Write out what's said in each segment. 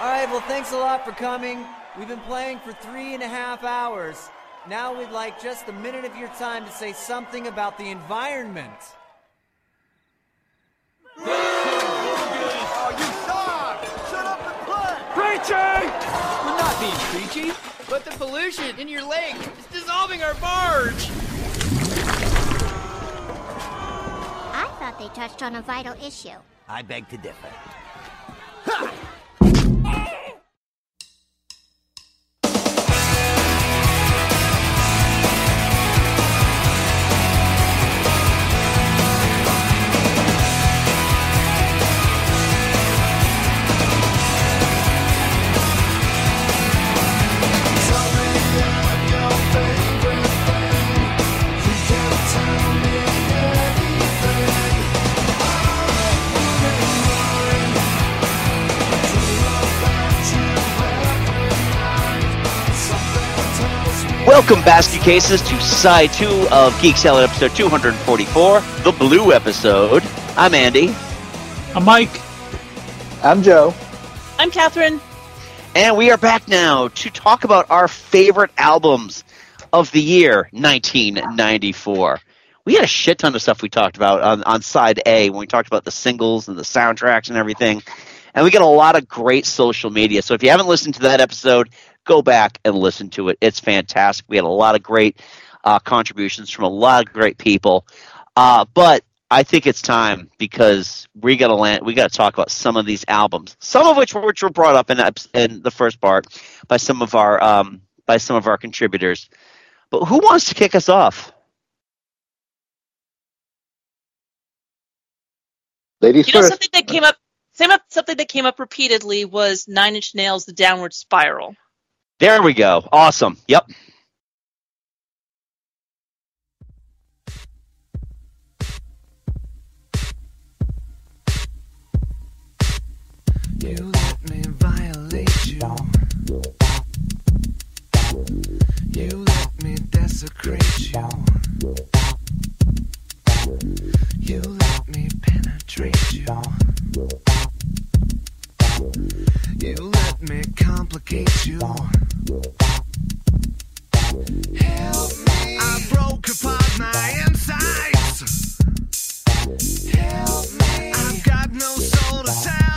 All right, well, thanks a lot for coming. We've been playing for three and a half hours. Now we'd like just a minute of your time to say something about the environment. Oh, you suck! Shut up and play! Preaching! We're not being preachy, but the pollution in your lake is dissolving our barge. I thought they touched on a vital issue. I beg to differ. Welcome, Basket Cases, to Side 2 of Geek Salad episode 244, the Blue episode. I'm Andy, I'm Mike. I'm Joe. I'm Catherine. and we are back now to talk about our favorite albums of the year 1994. We had a shit ton of stuff we talked about on, on Side A when we talked about the singles and the soundtracks and everything. And we got a lot of great social media. So if you haven't listened to that episode, go back and listen to it. It's fantastic. We had a lot of great uh, contributions from a lot of great people. Uh, but I think it's time because we got to land. We got to talk about some of these albums, some of which were, which were brought up in, eps- in the first part by some of our um, by some of our contributors. But who wants to kick us off? Ladies You know first. something that came up same up something that came up repeatedly was Nine Inch Nails The Downward Spiral. There we go. Awesome. Yep. You let me violate you. You let me desecrate you. You let me penetrate you. You let me complicate you. Help me. I broke apart my insides. Help me. I've got no soul to tell.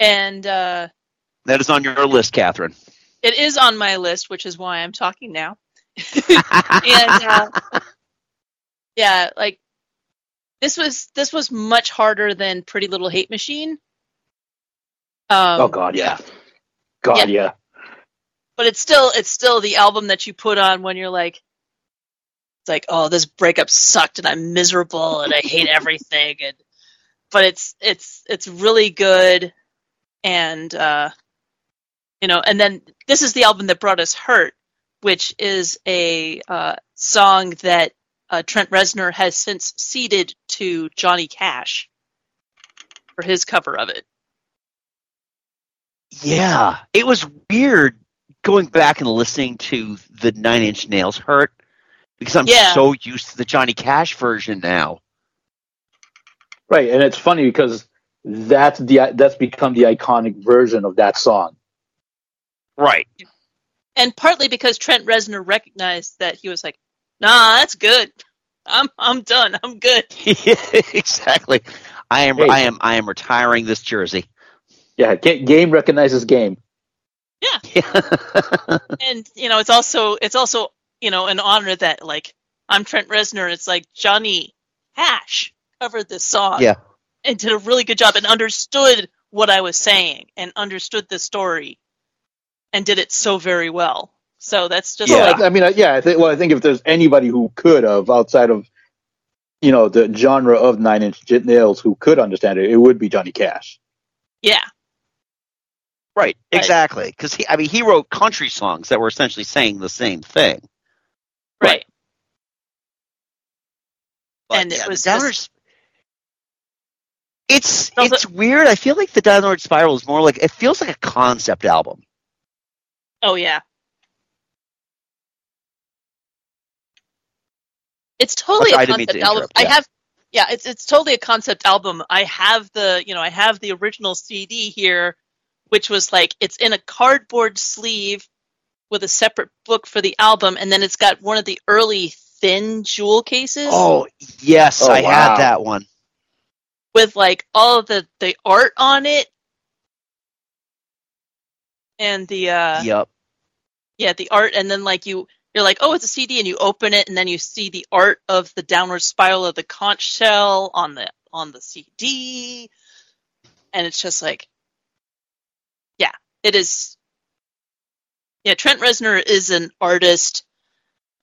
And uh, That is on your list, Catherine. it is on my list, which is why I'm talking now. and uh, yeah, like this was this was much harder than Pretty Little Hate Machine. Um, oh God, yeah. God, yeah. but it's still it's still the album that you put on when you're like it's like oh this breakup sucked and i'm miserable and i hate everything and but it's it's it's really good and uh you know and then this is the album that brought us hurt which is a uh, song that uh, trent reznor has since ceded to johnny cash for his cover of it Yeah, it was weird going back and listening to the Nine Inch Nails "Hurt" because I'm Yeah. so used to the Johnny Cash version now. Right, and it's funny because that's the that's become the iconic version of that song. Right. and partly because Trent Reznor recognized that he was like, "Nah, that's good. I'm I'm done. I'm good." exactly. I am. Hey. I am. I am retiring this jersey. Yeah, game recognizes game. Yeah. And you know, it's also it's also you know an honor that like I'm Trent Reznor. It's like Johnny Cash covered this song. Yeah. And did a really good job and understood what I was saying and understood the story and did it so very well. So that's just Yeah. like I mean, yeah. I think, well, I think if there's anybody who could have outside of, you know, the genre of Nine Inch Nails who could understand it, it would be Johnny Cash. yeah, Right, Right. exactly. Because he, I mean, he wrote country songs that were essentially saying the same thing. right. But, And it was the downward. It's Also- it's weird. I feel like the downward spiral is more like it feels like a concept album. Oh yeah. It's totally Sorry, I a didn't to concept album. interrupt, I have yeah, it's it's totally a concept album. I have the you know, I have the original CD here, which was like it's in a cardboard sleeve with a separate book for the album, and then it's got one of the early thin jewel cases Oh yes, Oh, I wow. had that one. With like all the, the art on it. And the uh yep. yeah the art and then like you you're like oh it's a cd and you open it and then you see the art of the downward spiral of the conch shell on the on the cd and it's just like yeah it is yeah trent reznor is an artist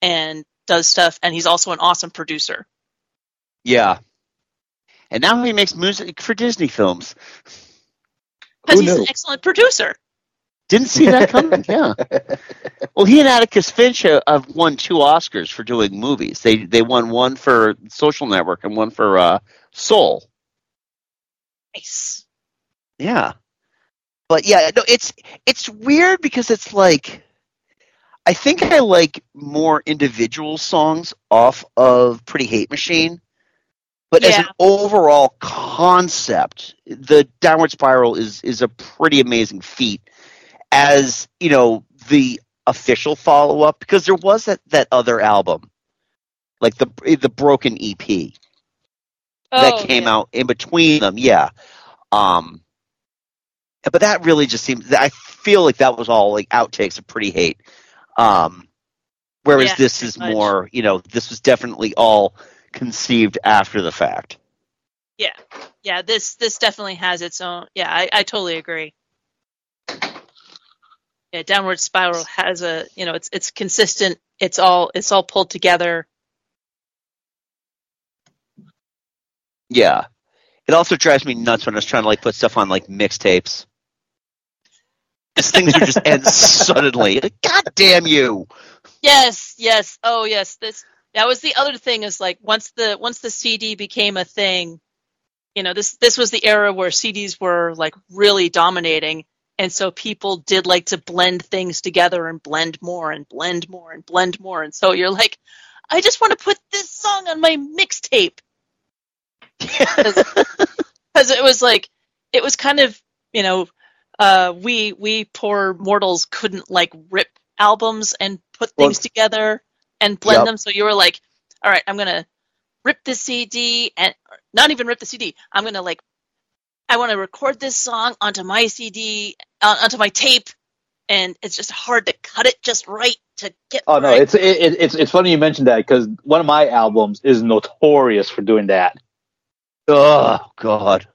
and does stuff and he's also an awesome producer Yeah. And now he makes music for Disney films. because he's knew? an excellent producer Didn't see that coming. yeah. Well, he and Atticus Finch have won two Oscars for doing movies. They they won one for Social Network and one for uh, Soul. nice Yeah. But yeah, no, it's it's weird because it's like I think I like more individual songs off of Pretty Hate Machine. But as an overall concept, the Downward Spiral is is a pretty amazing feat as, you know, the official follow up because there was that, that other album. Like the the Broken EP that Oh, came yeah. out in between them. Yeah. Um, but that really just seems. I feel like that was all like outtakes of Pretty Hate. Um, whereas Yeah, this is much. more, you know, this was definitely all conceived after the fact. yeah yeah this this definitely has its own yeah i, I totally agree yeah downward spiral has a you know it's it's consistent it's all it's all pulled together Yeah. It also drives me nuts when I was trying to like put stuff on like mixtapes. This thing would just end suddenly. Like, God damn you! yes yes oh yes this that was the other thing is like once the once the cd became a thing you know this this was the era where cds were like really dominating. And so people did like to blend things together and blend more and blend more and blend more. And so you're like i just want to put this song on my mixtape. Because it was like it was kind of you know uh we we poor mortals couldn't like rip albums and put Well- things together and blend Yep. them so you were like all right i'm gonna rip the cd and not even rip the cd i'm gonna like i want to record this song onto my cd uh, onto my tape and it's just hard to cut it just right to get Oh no, right. it's it, it, it's it's funny you mentioned that because one of my albums is notorious for doing that. Oh God.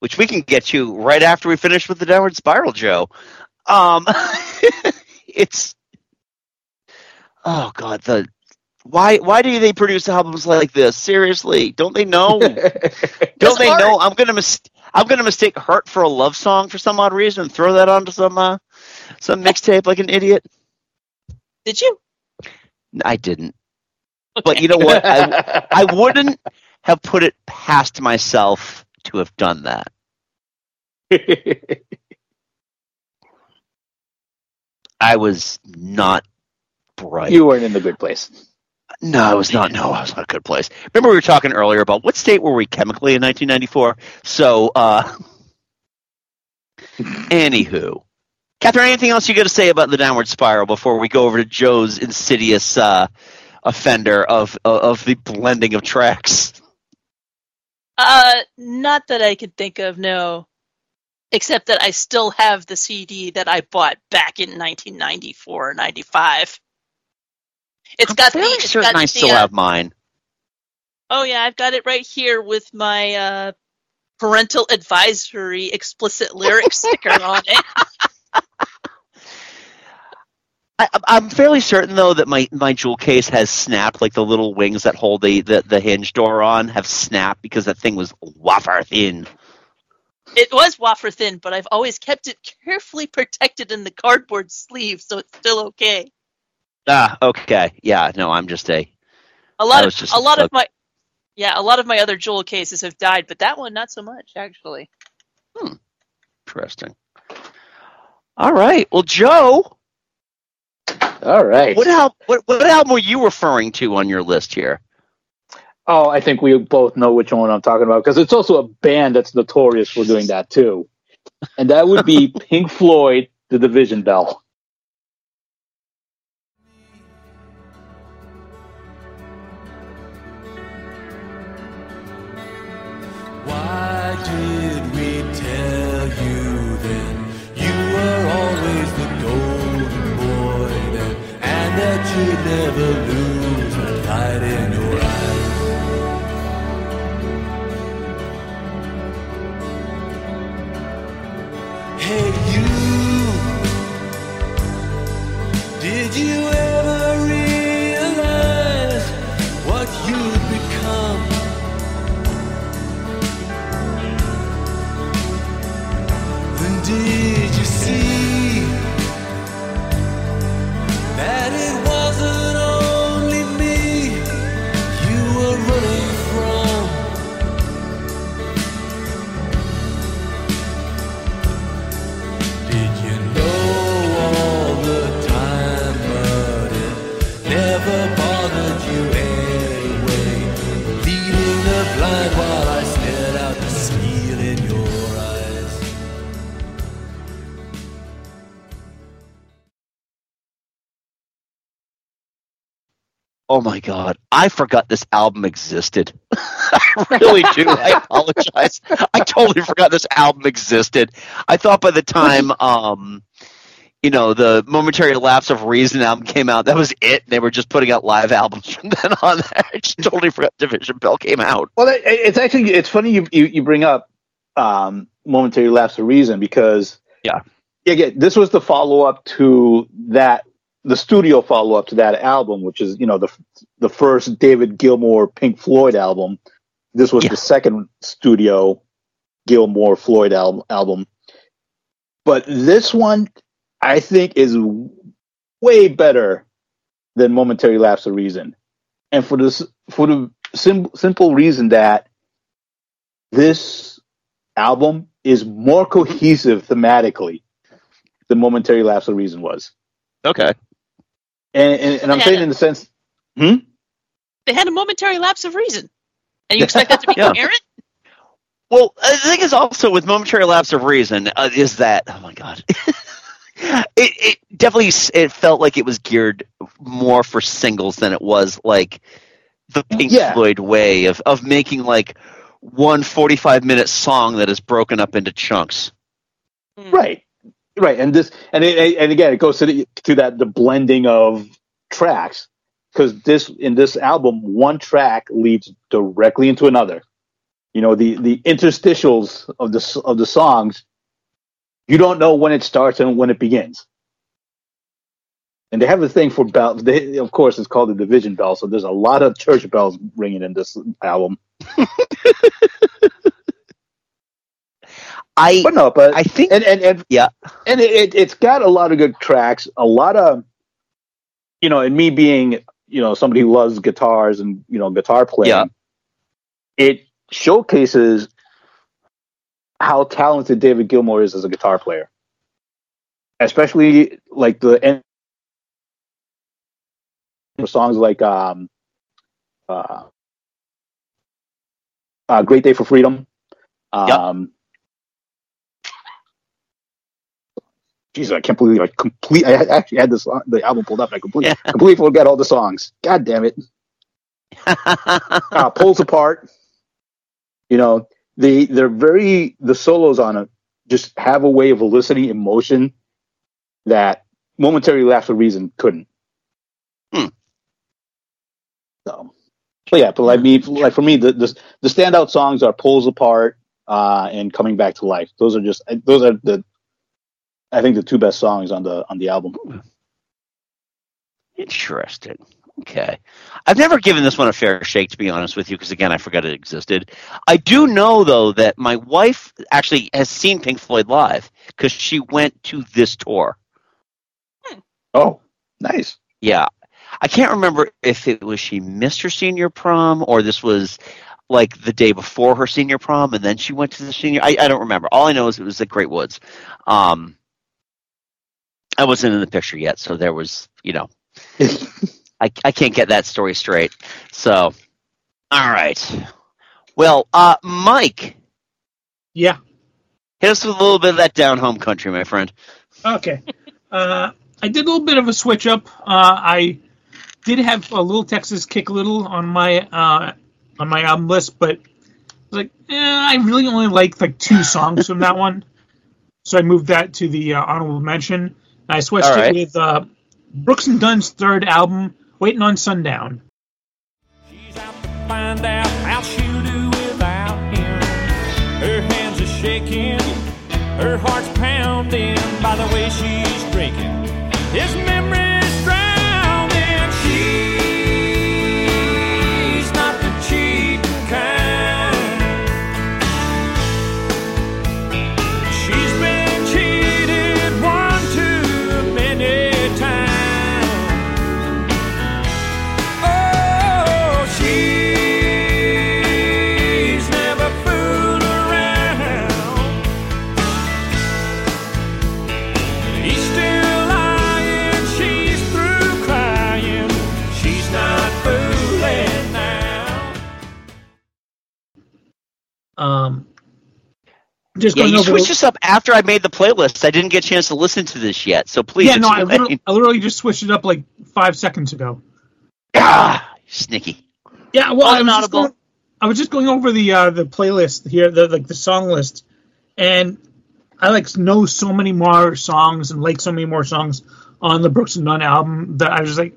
Which we can get you right after we finish with the downward spiral, Joe. Um, it's oh God. The why why do they produce albums like this? Seriously, don't they know? don't It's they hard. know? I'm gonna mis- I'm gonna mistake "Hurt" for a love song for some odd reason and throw that onto some uh, some mixtape like an idiot. did you I didn't. But you know what? I I wouldn't have put it past myself to have done that. I was not bright. you weren't in the good place. no, I was not. No, I was not a good place. Remember, we were talking earlier about what state were we chemically in 1994? So, uh, anywho, Catherine, anything else you got to say about the downward spiral before we go over to Joe's insidious uh, offender of of the blending of tracks? Uh, not that I could think of, no. Except that I still have the CD that I bought back in 1994 or 95. It's I'm got the, fairly it's certain got I the, still uh, have mine. Oh yeah, I've got it right here with my uh, parental advisory explicit lyric sticker on it. I, I'm fairly certain though that my, my jewel case has snapped, like the little wings that hold the, the, the hinge door on have snapped because that thing was wafer thin. It was wafer thin, but I've always kept it carefully protected in the cardboard sleeve, so it's still okay. Ah, okay, yeah, no, I'm just a A lot of a a lot bug. of my yeah, a lot of my other jewel cases have died, but that one not so much actually. interesting. All right, well, Joe, All right. what al- what what album were you referring to on your list here? Oh, I think we both know which one I'm talking about because it's also a band that's notorious for doing that too, and that would be Pink Floyd, The Division Bell. You'd Oh my god, I forgot this album existed. I really do. I apologize. I totally forgot this album existed. I thought by the time um you know, the momentary lapse of reason album came out, that was it. They were just putting out live albums from then on. I just totally forgot Division Bell came out. Well, it's actually it's funny you you, you bring up um, momentary lapse of reason because Yeah. yeah, yeah, this was the follow up to that the studio follow up to that album, which is you know the the first David Gilmour Pink Floyd album. This was Yeah. the second studio Gilmour Floyd album album, but this one I think is way better than momentary lapse of reason, and for this for the sim- simple reason that this album is more cohesive thematically than momentary lapse of reason was, Okay. And and, and I'm Yeah. saying in the sense, hmm? They had a momentary lapse of reason. And you expect that to be Yeah. coherent? Well, uh, the thing is also with momentary lapse of reason uh, is that oh my god, it it definitely it felt like it was geared more for singles than it was like the Pink Yeah. Floyd way of of making like one 45 minute song that is broken up into chunks. Right, right, and this and it, and again it goes to the, to that the blending of tracks because this in this album one track leads directly into another. You know the the interstitials of the of the songs. You don't know when it starts and when it begins. And they have a thing for bell. They, of course, it's called the division bell. So there's a lot of church bells ringing in this album. I But no, but I think and and, and Yeah. and it, it it's got a lot of good tracks a lot of you know and me being you know somebody who loves guitars and you know guitar playing Yeah. it showcases how talented david gilmour is as a guitar player especially like the end songs like um uh, uh great day for freedom Yep. Jesus, I can't believe I complete. I actually had this the album pulled up. And I completely, Yeah. completely forgot all the songs. God damn it! Uh, Poles Apart. You know, they they're very the solos on it just have a way of eliciting emotion that momentary lapse of reason couldn't. Hmm. So, but yeah, but like me, like for me, the, the the standout songs are "Poles Apart" uh, and "Coming Back to Life." Those are just those are the I think the two best songs on the on the album. Interesting. Okay. I've never given this one a fair shake, to be honest with you, because again, I forgot it existed. I do know, though, that my wife actually has seen Pink Floyd live because she went to this tour. Oh, nice. Yeah. I can't remember if it was she missed her senior prom or this was like the day before her senior prom and then she went to the senior. I, I don't remember. All I know is it was at Great Woods. Um, I wasn't in the picture yet, so there was, you know, I, I can't get that story straight. So, all right. Well, uh, Mike, Yeah. hit us with a little bit of that down home country, my friend. Okay. Uh, I did a little bit of a switch up. Uh, I did have a little Texas kick a little on my uh, on my album list, but like eh, I really only like like two songs from that one, so I moved that to the uh, honorable mention. I switched All right. it with uh, Brooks and Dunn's third album, Waiting on Sundown. She's out to find out how she'll do without him. Her hands are shaking, her heart's pounding by the way she's drinking. His memory's just Yeah, going you over. switched the- this up after I made the playlist. I didn't get a chance to listen to this yet, so please. yeah, no, I literally, I literally just switched it up like five seconds ago. Ah, sneaky. Yeah, well, I was, just going, I was just going over the uh, the playlist here, the like the song list, and I like know so many more songs and like so many more songs on the Brooks and Dunn album that I was like,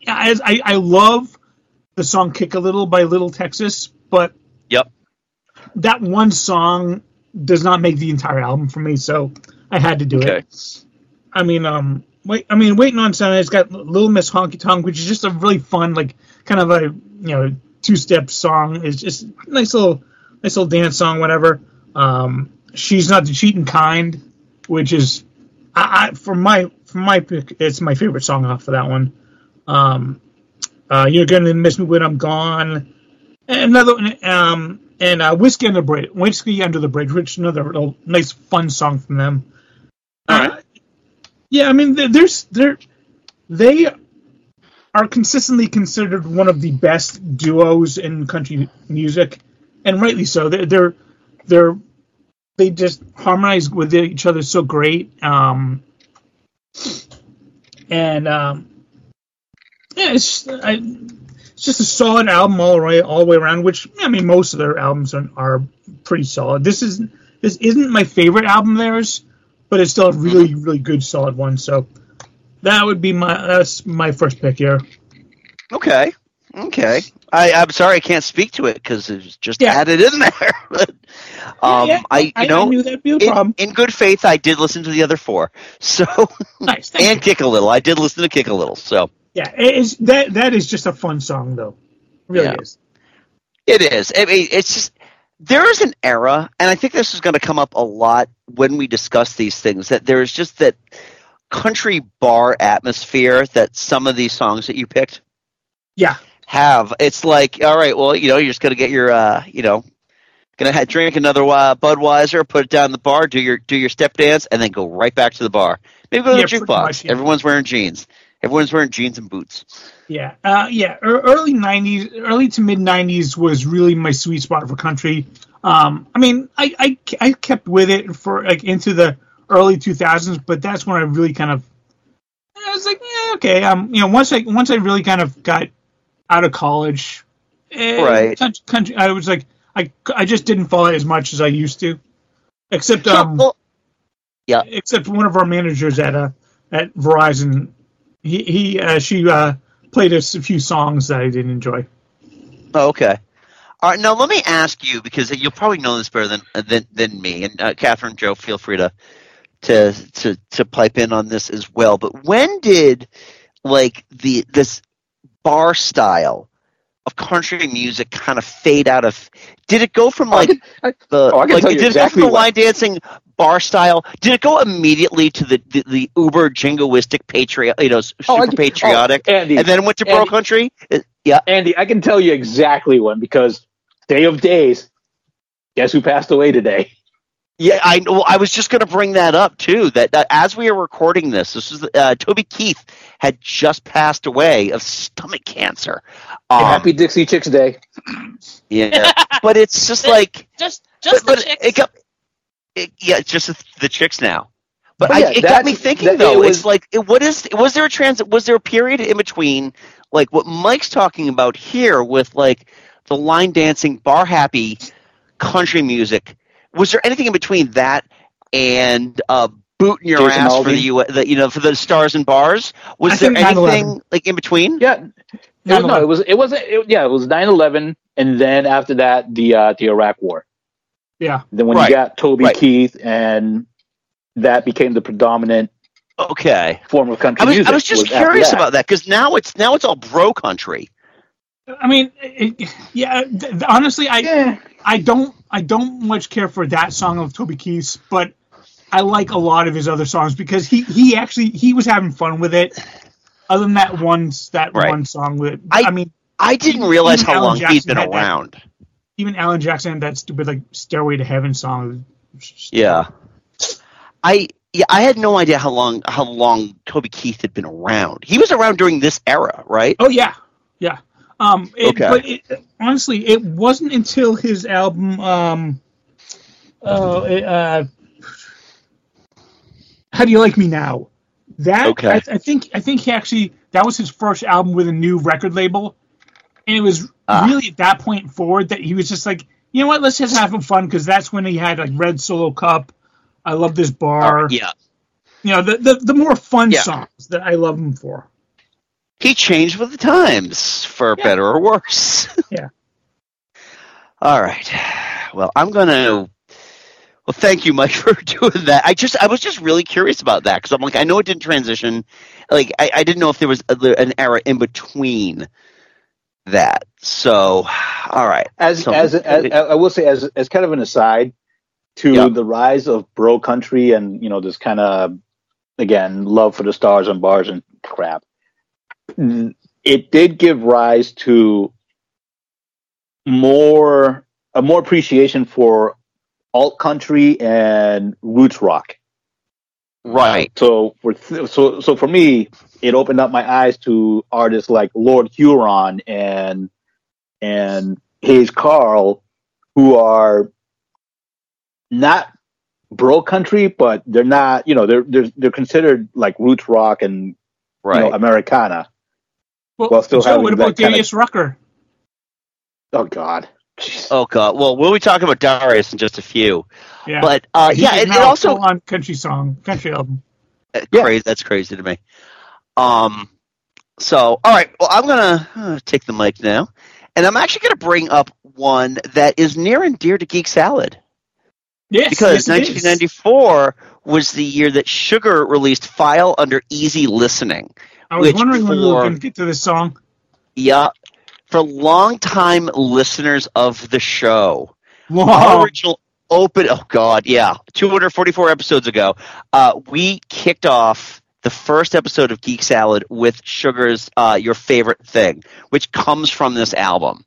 yeah, I, I, I love the song "Kick a Little" by Little Texas, but Yep. that one song does not make the entire album for me, so I had to do Okay. it. I mean, um, wait, I mean, waiting on Sunday. It's got Little Miss Honky Tonk, which is just a really fun, like, kind of a you know two step song. It's just nice little, nice little dance song, whatever. Um, She's not the cheating kind, which is, I, I for my for my pick, it's my favorite song off of that one. Um, uh, you're gonna miss me when I'm gone. Another one, um, and uh, whiskey under the bridge, whiskey under the bridge, which is another little nice fun song from them. Uh, yeah, I mean, there- there's there, they are consistently considered one of the best duos in country music, and rightly so. They're they're, they're they just harmonize with each other so great. Um, and um, yeah, it's I, it's just a solid album all right all the way around. Which I mean, most of their albums are, are pretty solid. This is this isn't my favorite album of theirs, but it's still a really really good solid one. So that would be my that's my first pick here. Okay. Okay. I, I'm sorry I can't speak to it because it's just Yeah. added in there. But, um, yeah, I, you I, know, I knew that'd be a in, problem. in good faith, I did listen to the other four. So, nice, and you. kick a little. I did listen to kick a little. So Yeah, it is that that is just a fun song though. It really Yeah. is. it is. I mean, it's just there is an era, and I think this is going to come up a lot when we discuss these things. That there is just that country bar atmosphere that some of these songs that you picked Yeah. have. It's like, all right, well, you know, you're just gonna get your, uh, you know, gonna ha drink another uh, Budweiser, put it down the bar, do your do your step dance, and then go right back to the bar. Maybe go to Yeah, the jukebox. much, yeah. Everyone's wearing jeans. Everyone's wearing jeans and boots. Yeah, uh, yeah. Early '90s, early to mid '90s was really my sweet spot for country. Um, I mean, I, I I kept with it for like into the early 2000s, but that's when I really kind of I was like, yeah, okay. Um, you know, once I once I really kind of got out of college, eh, Right. country, I was like, I I just didn't follow it as much as I used to, except um, yeah. except one of our managers at uh at Verizon, he he uh, she uh played us a few songs that I didn't enjoy. Oh, okay. All right. Now let me ask you because you'll probably know this better than than, than me. And uh, Catherine, Joe, feel free to to to to pipe in on this as well. But when did like the this bar style of country music kind of fade out of? Did it go from like I- the oh, I can like tell you did it go exactly from the what- line dancing bar style? Did it go immediately to the the, the uber jingoistic patriot, you know, s- Oh, I super can- patriotic, oh, Andy, and then went to bro country? Uh, Yeah, Andy, I can tell you exactly when because day of days, guess who passed away today? Yeah, I well, I was just going to bring that up too. That, that as we are recording this, this is uh, Toby Keith had just passed away of stomach cancer. Um, Happy Dixie Chicks Day. yeah, but it's just like, Just just but, the but chicks. it got, it, yeah, it's just the chicks now. But But I, it got me thinking that- though. it it's like, it, what is? Was there a transit? Was there a period in between, like what Mike's talking about here, with like the line dancing, bar happy, country music? Was there anything in between that and uh, booting your Jason ass for the, U- the you know for the stars and bars? Was I there think 9/11. anything like in between? Yeah, it was, no, it was it wasn't. It, yeah, it was 9-11, and then after that, the uh, the Iraq War. Yeah. Then when Right. you got Toby Right. Keith, and that became the predominant Okay. form of country I was, music. I was just was curious that. about that because now it's now it's all bro country. I mean, it, yeah. th- th- honestly, I Yeah. I don't I don't much care for that song of Toby Keith's, but I like a lot of his other songs because he he actually he was having fun with it. Other than that one that Right. one song with. I- I, mean, I didn't realize how Alan long he'd Jackson been around. that. Even Alan Jackson had that stupid like Stairway to Heaven song. Yeah. I yeah, I had no idea how long how long Toby Keith had been around. He was around during this era, right? Oh yeah, yeah. Um, it, Okay. But it, honestly, it wasn't until his album, um, uh, uh, "How Do You Like Me Now?" That Okay. I, I think I think he actually that was his first album with a new record label, and it was Ah. really at that point forward that he was just like, you know what, let's just have some fun because that's when he had like Red Solo Cup. I love this bar. Uh, yeah. You know the, the the more fun Yeah. songs that I love him for. He changed with the times, for Yeah. better or worse. Yeah. All right. Well, I'm gonna. Well, thank you, Mike, for doing that. I just, I was just really curious about that because I'm like, I know it didn't transition. Like, I, I didn't know if there was a, an era in between that. So, all right. As, So- as, as I will say, as as kind of an aside to Yeah. the rise of bro country and you know this kind of again love for the stars and bars and crap. It did give rise to more a more appreciation for alt country and roots rock. Right. So for th- so so for me, it opened up my eyes to artists like Lord Huron and and Hayes Carll, who are not bro country, but they're not you know they're they're they're considered like roots rock and Right. you know Americana. Well, While still Joe, having what about that kinda- Darius Rucker? Oh God. Jeez. oh God. Well, we'll be talking about Darius in just a few. Yeah, But uh, yeah, is it, it also full-on country song, country album. Uh, Yeah. crazy. That's crazy to me. Um. So, all right. Well, I'm gonna uh, take the mic now, and I'm actually gonna bring up one that is near and dear to Geek Salad Yes, because yes, it is. 1994 was the year that Sugar released "File Under Easy Listening." I was wondering when we were going to get to this song. Yeah, for longtime listeners of the show, original open oh god yeah 244 episodes ago uh, we kicked off the first episode of geek salad with sugar's uh, your favorite thing which comes from this album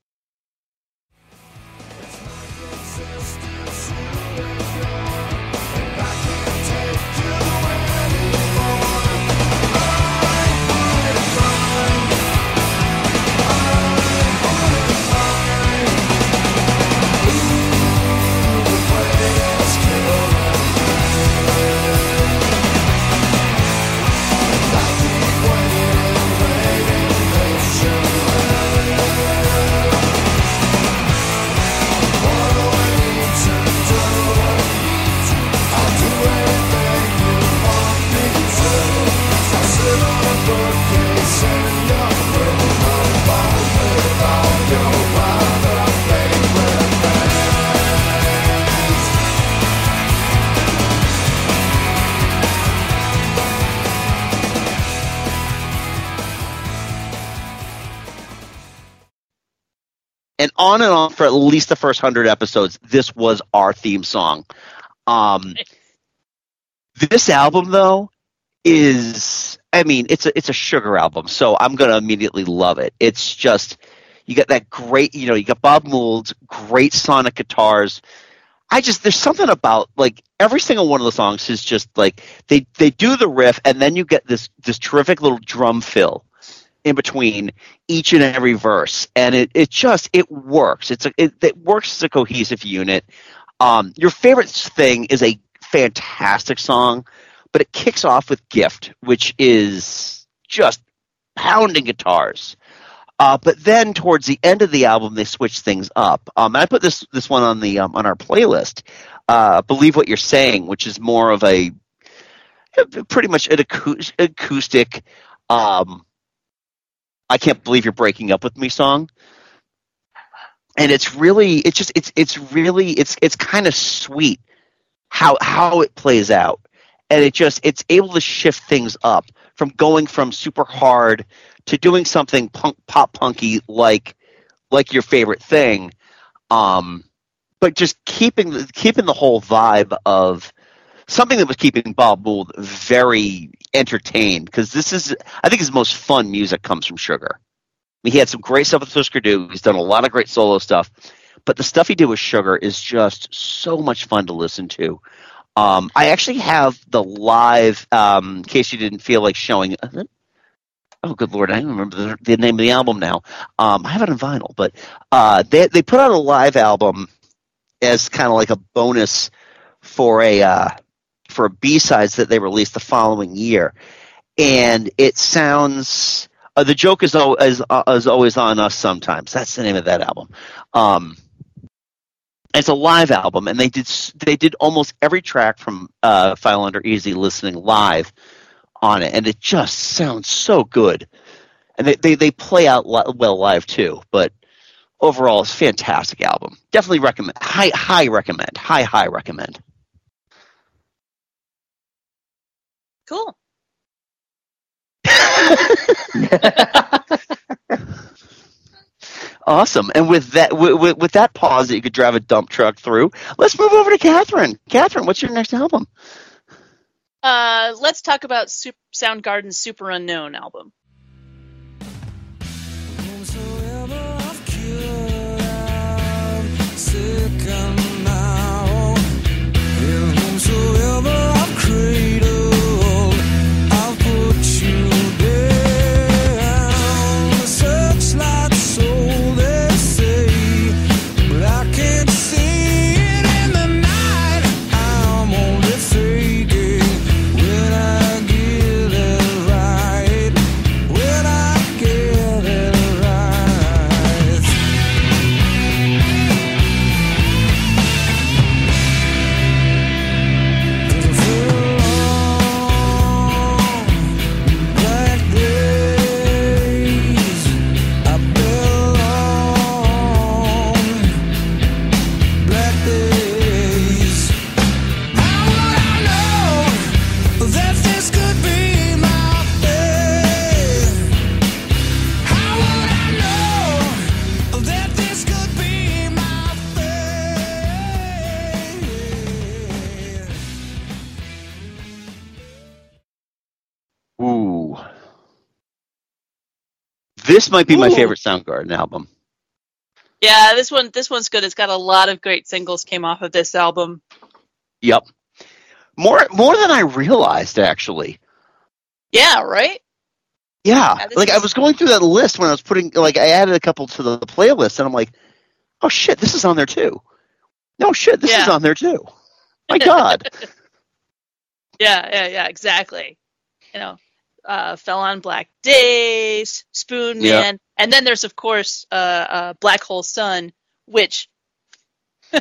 and on and on for at least the first hundred episodes. This was our theme song. Um, this album, though, is I mean, it's a it's a sugar album, so I'm gonna immediately love it. It's just you got that great, you know, you got Bob Mould's great sonic guitars. I just there's something about like every single one of the songs is just like they they do the riff and then you get this this terrific little drum fill in between each and every verse and it it just it works it's a it, it works as a cohesive unit um your favorite thing is a fantastic song but it kicks off with gift which is just pounding guitars uh, but then towards the end of the album, they switch things up. Um, I put this this one on the um, on our playlist. Uh, Believe what you're saying, which is more of a pretty much an acou- acoustic. Um, I can't believe you're breaking up with me song. And it's really, it's just, it's, it's really, it's, it's kind of sweet how how it plays out, and it just, it's able to shift things up from going from super hard to doing something punk pop punky like like your favorite thing um but just keeping the keeping the whole vibe of something that was keeping Bob Mould very entertained because this is I think his most fun music comes from Sugar. I mean, he had some great stuff with Husker Du. He's done a lot of great solo stuff, but the stuff he did with Sugar is just so much fun to listen to. Um, I actually have the live, um, in case you didn't feel like showing. Oh, good lord! I don't remember the, the name of the album now. Um, I have it on vinyl, but uh, they they put out a live album as kind of like a bonus for a uh, for a B sides that they released the following year, and it sounds. Uh, the joke is, is, uh, is always on us sometimes. That's the name of that album. Um, it's a live album, and they did they did almost every track from uh, File Under Easy listening live on it, and it just sounds so good. And they they, they play out li- well live too, but overall, it's a fantastic album. Definitely recommend. High high recommend. High high recommend. Cool. Awesome. And with that with, with, with that pause that you could drive a dump truck through, let's move over to Catherine. Catherine, what's your next album? Uh, let's talk about Sup- Soundgarden's Superunknown album. When This might be my Ooh. favorite Soundgarden album. Yeah, this one this one's good. It's got a lot of great singles came off of this album. Yep. More more than I realized actually. Yeah, right? Yeah. Yeah, like I was going through that list when I was putting like I added a couple to the playlist and I'm like, "Oh shit, this is on there too." No shit, this is on there too. My god. Yeah, yeah, yeah, exactly. You know, uh, fell on Black Days, Spoon Yeah. Man, and then there's of course uh, uh, Black Hole Sun, which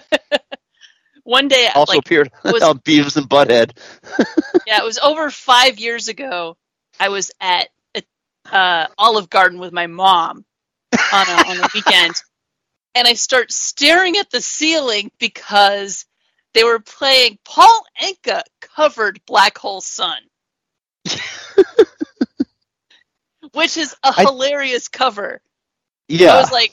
one day also like appeared was- on Beavis and Butthead. yeah, it was over five years ago. I was at uh, Olive Garden with my mom on a, on a weekend, and I start staring at the ceiling because they were playing Paul Anka covered Black Hole Sun, which is a I- hilarious cover. Yeah. I was like,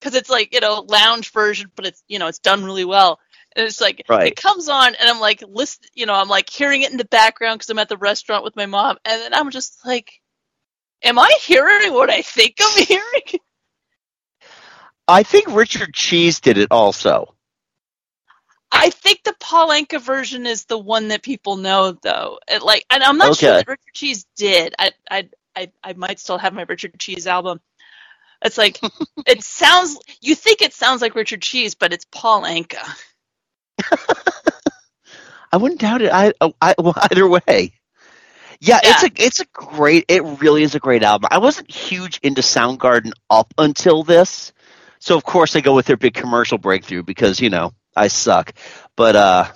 because it's like you know lounge version, but it's you know it's done really well. And it's like Right. it comes on, and I'm like listen, you know, I'm like hearing it in the background because I'm at the restaurant with my mom, and then I'm just like, am I hearing what I think I'm hearing? I think Richard Cheese did it also. I think the Paul Anka version is the one that people know, though. It, like, and I'm not sure that Richard Cheese did. I, I, I, I might still have my Richard Cheese album. It's like it sounds. You think it sounds like Richard Cheese, but it's Paul Anka. I wouldn't doubt it. I, I well, either way. Yeah, it's a it's a great. It really is a great album. I wasn't huge into Soundgarden up until this, so of course I go with their big commercial breakthrough because you know I suck. But uh,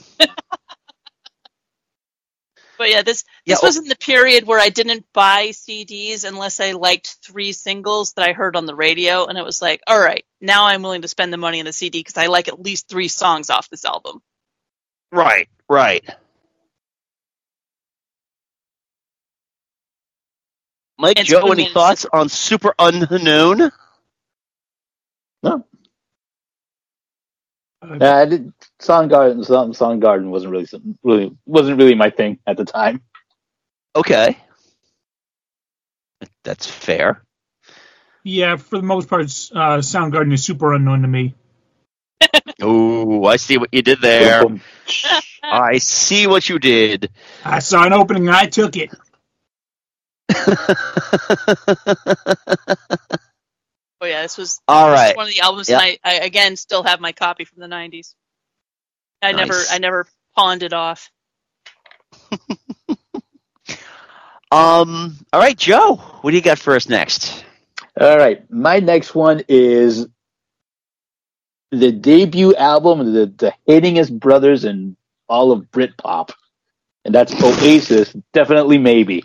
But yeah, this Yeah, this oh. was in the period where I didn't buy CDs unless I liked three singles that I heard on the radio, and it was like, all right, now I'm willing to spend the money on the CD because I like at least three songs off this album. right, right. Mike, It's Joe, any thoughts on Superunknown? No. Yeah, I did. Soundgarden, Sound- Soundgarden wasn't really, some- really, wasn't really my thing at the time. Okay, that's fair. Yeah, for the most part, uh, Soundgarden is super unknown to me. Oh, I see what you did there. I see what you did. I saw an opening and I took it. Oh yeah, this was All this was one of the albums, Yep. and I, I again still have my copy from the '90s. I never I never pawned it off. Um. All right, Joe. What do you got for us next? All right, my next one is the debut album of the, the hatingest brothers in all of Britpop, and that's Oasis. Definitely, maybe.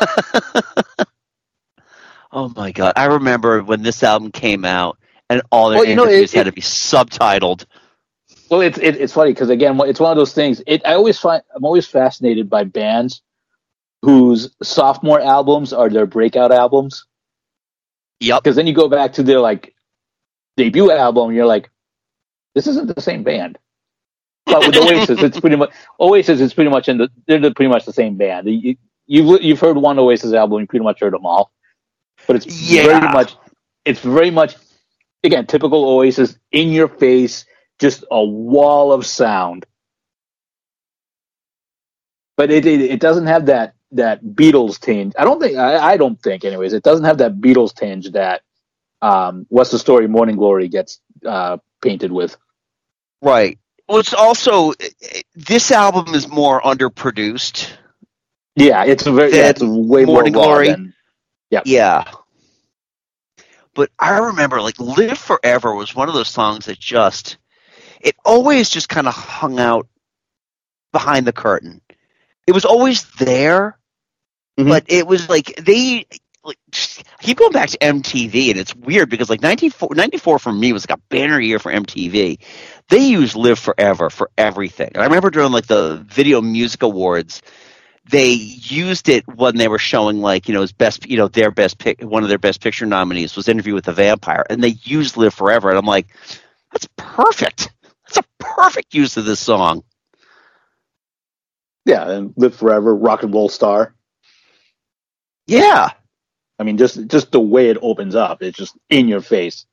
Oh my god! I remember when this album came out, and all their Well, you know, interviews it- had it- to be subtitled. Well, it's it, it's funny because again, it's one of those things. It I always find I'm always fascinated by bands whose sophomore albums are their breakout albums. Yep. Because then you go back to their like debut album, and you're like, this isn't the same band. But with Oasis, it's pretty much Oasis is pretty much in the they're pretty much the same band. You, you've you've heard one Oasis album, you pretty much heard them all. But it's Yeah. very much it's very much again typical Oasis in your face, just a wall of sound. But it it, it doesn't have that that Beatles tinge. I don't think I, I don't think anyways. It doesn't have that Beatles tinge that um, What's the Story Morning Glory gets uh, painted with. Right. Well, it's also this album is more underproduced. Yeah, it's a very yeah, it's way more raw Glory. than yeah. Yeah. But I remember like Live Forever was one of those songs that just it always just kind of hung out behind the curtain. It was always there, mm-hmm. but it was like they like keep going back to MTV and it's weird because like 94, 94 for me was like a banner year for MTV. They used Live Forever for everything. And I remember during like the Video Music Awards, they used it when they were showing like you know his best you know their best pick one of their best picture nominees was Interview with the Vampire and they used Live Forever and I'm like that's perfect that's a perfect use of this song Yeah, and Live Forever, Rock and Roll Star. Yeah. I mean, just just the way it opens up, it's just in your face.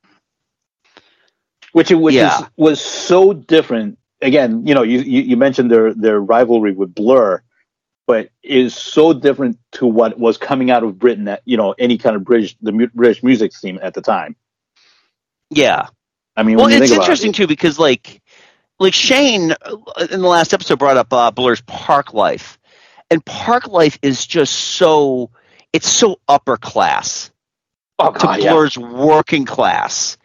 Which it which Yeah. is, was so different again, you know, you, you you mentioned their their rivalry with Blur, but is so different to what was coming out of Britain at you know any kind of British the mu- British music scene at the time. Yeah. I mean, well, it's interesting it, too because like like Shane uh, in the last episode brought up uh, Blur's Parklife, and Parklife is just so it's so upper class oh to god, yeah. Blur's working class.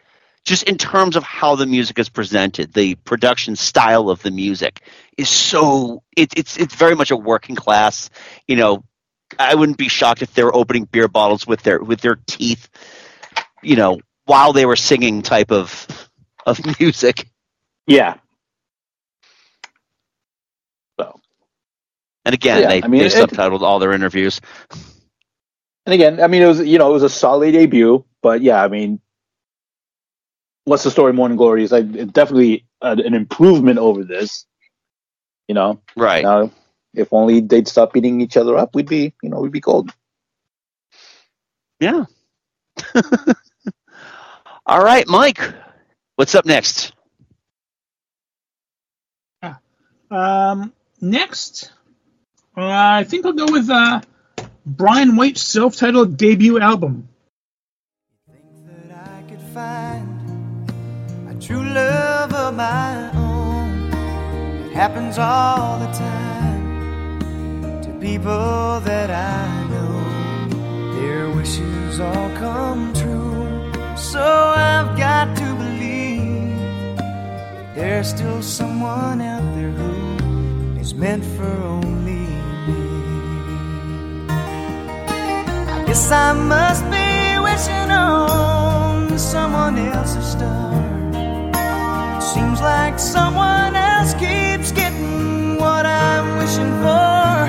Just in terms of how the music is presented, the production style of the music is so it, it's it's very much a working class. You know, I wouldn't be shocked if they were opening beer bottles with their with their teeth. You know, while they were singing type of of music. yeah. So, And again, Yeah, they, I mean, they it- subtitled all their interviews. and again, I mean, it was you know it was a solid debut, but yeah, I mean, what's the story? Morning Glory is like definitely a, an improvement over this. You know, Right. now if only they'd stop beating each other up, we'd be you know we'd be gold. Yeah. all right, Mike. What's up next? Um, next, uh, I think I'll go with uh, Bryan White's self-titled debut album. that I could find a true love of my own. Happens all the time to people that I know. Their wishes all come true. So I've got to believe there's still someone out there who is meant for only me. I guess I must be wishing on someone else's star. It seems like someone else keeps getting what I'm wishing for.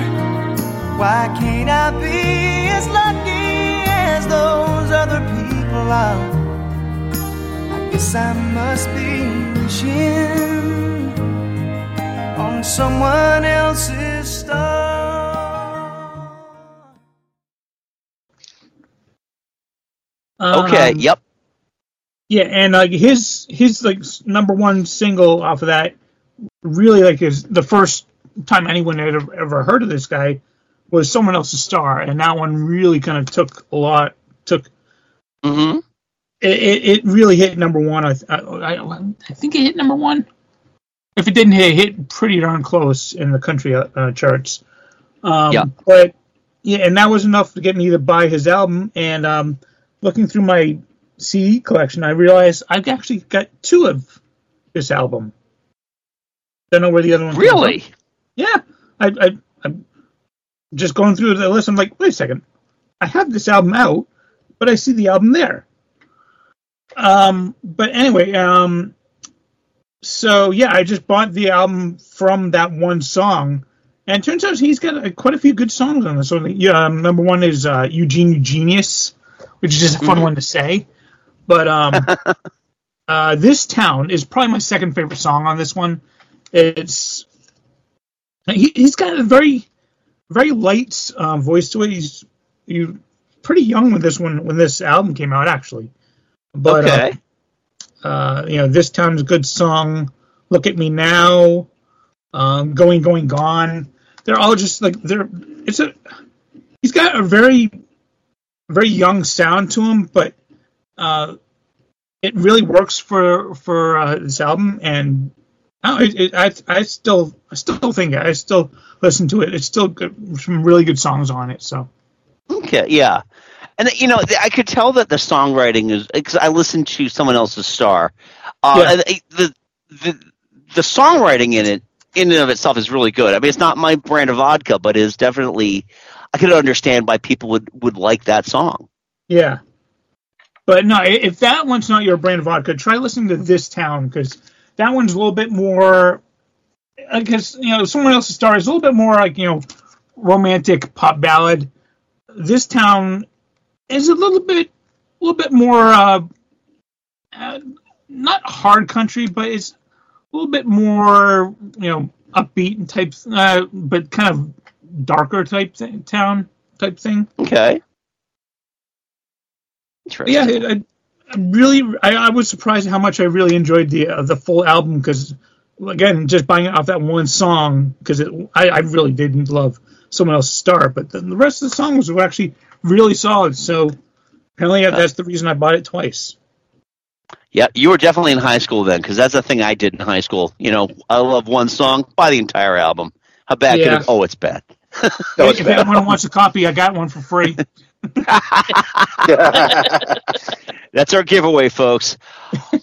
Why can't I be as lucky as those other people are? I guess I must be wishing on someone else's star. Okay. Um, yep. Yeah, and like his his like number one single off of that, really like is the first time anyone had ever, heard of this guy was someone else's star, and that one really kind of took a lot took hmm it, it, it really hit number one. I, I I I think it hit number one. If it didn't hit, it hit pretty darn close in the country uh, uh, charts. Um, Yeah. But yeah, and that was enough to get me to buy his album. And um, looking through my CD collection, I realized I've actually got two of this album. Don't know where the other one. Really? Yeah, I, I I'm just going through the list. I'm like, wait a second, I have this album out, but I see the album there. Um, but anyway, um, so yeah, I just bought the album from that one song, and turns out he's got uh, quite a few good songs on this one. Yeah, um, number one is uh, Eugene Genius, which is just a fun one to say. But um, uh, this town is probably my second favorite song on this one. It's he, he's got a very very light um, voice to it. He's you pretty young when this one when this album came out actually. But uh, okay. uh, you know, this town's a good song. Look at me now. Um, going, going, gone. They're all just like they're. It's a. He's got a very, very young sound to him, but uh, it really works for for uh, this album. And I, it, it, I, I still, I still think I still listen to it. It's still good, some really good songs on it. So Okay, yeah, and you know, I could tell that the songwriting is because I listened to someone else's star. Uh, Yeah. the the the songwriting in it, in and of itself, is really good. I mean, it's not my brand of vodka, but it is definitely. I could understand why people would would like that song. Yeah. But no, if that one's not your brand of vodka, try listening to This Town because that one's a little bit more. Because you know, someone else's star is a little bit more like you know, romantic pop ballad. This Town is a little bit, a little bit more, uh, uh, not hard country, but it's a little bit more you know upbeat and type, uh, but kind of darker type town type thing. Okay. Yeah, it, I, really, I, I was surprised how much I really enjoyed the uh, the full album because again, just buying it off that one song because I, I really didn't love someone else's star, but then the rest of the songs were actually really solid. So apparently that's the reason I bought it twice. Yeah, you were definitely in high school then, because that's the thing I did in high school. You know, I love one song, buy the entire album. How bad could it? Oh, it's bad. No, it's if bad. anyone wants a copy, I got one for free. That's our giveaway, folks.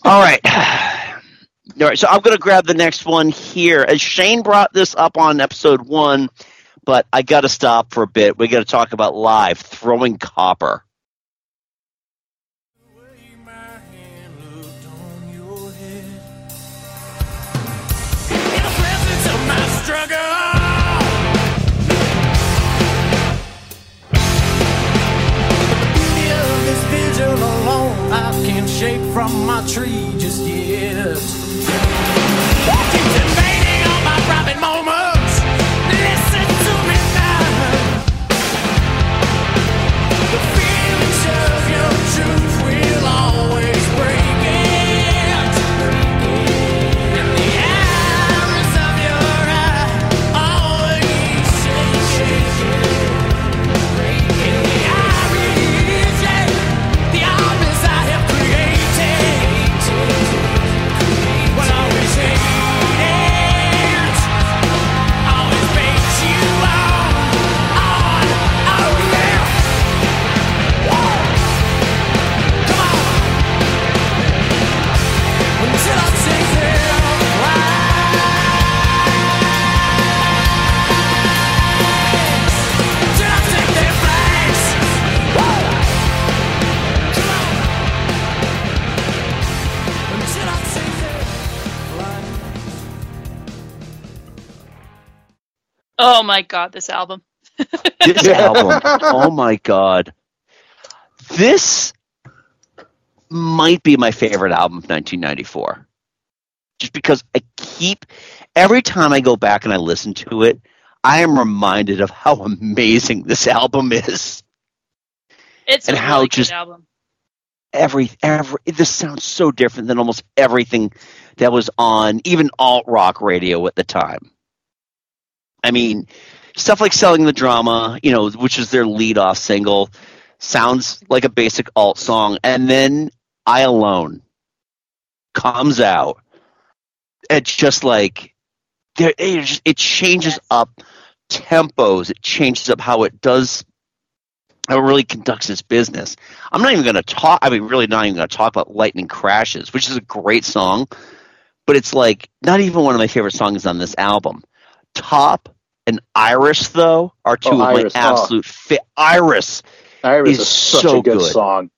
All right. All right, so I'm going to grab the next one here. As Shane brought this up on episode one, but I got to stop for a bit. We got to talk about live throwing copper. From my tree just yet. Oh my god, this album. This album, oh my god. This might be my favorite album of 1994. Just because I keep, every time I go back and I listen to it, I am reminded of how amazing this album is. It's And a how really just- good album. every every this sounds so different than almost everything that was on even alt rock radio at the time. I mean, stuff like selling the drama, you know, which is their lead off single, sounds like a basic alt song, and then I alone comes out. It's just like there it, just, it changes up tempos, it changes up how it does how it really conducts its business. I'm not even going to talk. I mean, really, not even going to talk about "Lightning Crashes," which is a great song, but it's like not even one of my favorite songs on this album. Top and Iris, though, are two Oh, of Iris, my oh. absolute fit. Iris Iris is is such so a good, good. song.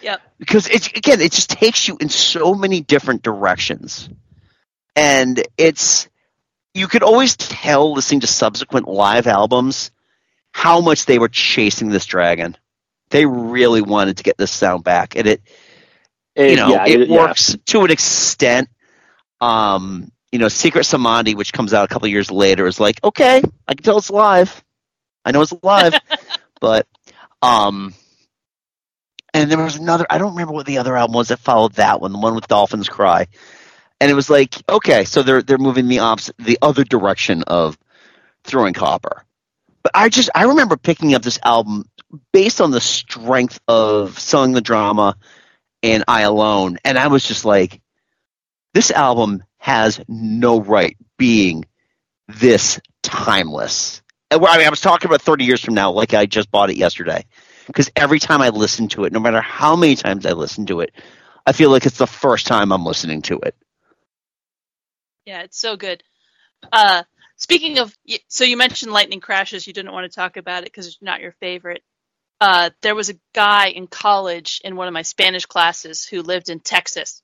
Yep. because it's again, it just takes you in so many different directions, and it's you could always tell listening to subsequent live albums how much they were chasing this dragon. They really wanted to get this sound back, and it It- you know yeah, it, yeah. works to an extent. Um, you know, Secret Samadhi, which comes out a couple years later, is like, okay, I can tell it's live. I know it's live, but um, and there was another. I don't remember what the other album was that followed that one, the one with Dolphins Cry, and it was like, okay, so they're they're moving the opposite, the other direction of throwing copper. But I just I remember picking up this album based on the strength of selling the drama and I Alone, and I was just like, this album has no right being this timeless. And I mean, I was talking about 30 years from now, like I just bought it yesterday, because every time I listen to it, no matter how many times I listen to it, I feel like it's the first time I'm listening to it. Yeah, it's so good. Uh, speaking of, so you mentioned lightning crashes. You didn't want to talk about it because it's not your favorite. Uh, there was a guy in college in one of my Spanish classes who lived in Texas,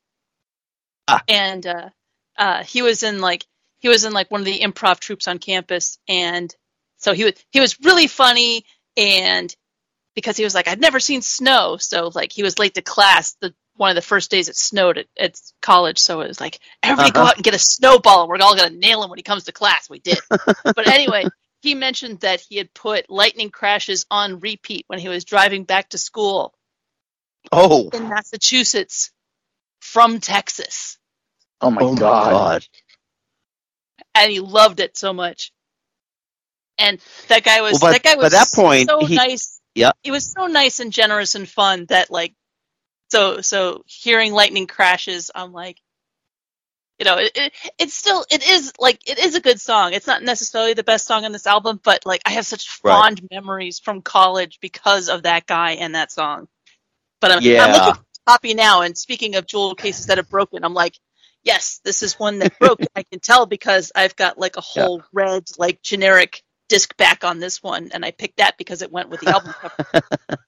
Ah. and uh, uh, he was in like he was in like one of the improv troops on campus, and so he was he was really funny, and because he was like I've never seen snow, so like he was late to class the one of the first days it snowed at, at college, so it was like everybody go Uh-huh. out and get a snowball, and we're all gonna nail him when he comes to class. We did, but anyway, he mentioned that he had put lightning crashes on repeat when he was driving back to school Oh, in Massachusetts from Texas. Oh my oh my god. god. and he loved it so much. And that guy was Well, by- that guy by was that point, so he- nice. Yeah. He was so nice and generous and fun that like so so hearing lightning crashes, I'm like you know, it, it it's still it is like it is a good song. It's not necessarily the best song on this album, but like I have such Right. fond memories from college because of that guy and that song. But I'm, Yeah. I'm looking at the copy now, and speaking of jewel cases that have broken, I'm like, yes, this is one that broke. I can tell because I've got like a whole red, like generic disc back on this one, and I picked that because it went with the album cover.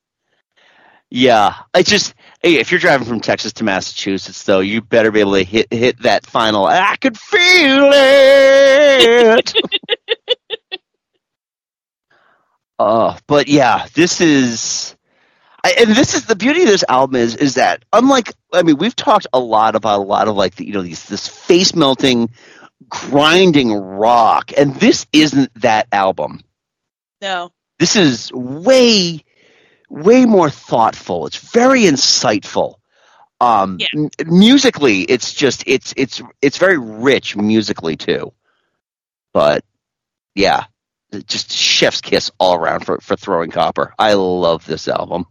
Yeah, I just hey, if you're driving from Texas to Massachusetts, though, you better be able to hit hit that final. I could feel it. uh, but yeah, this is, and this is the beauty of this album is is that unlike I mean we've talked a lot about a lot of like the, you know these this face melting, grinding rock, and this isn't that album. No. this is way way more thoughtful. It's very insightful. Um m- musically it's just it's it's it's very rich musically too. But yeah just chef's kiss all around for for throwing copper. I love this album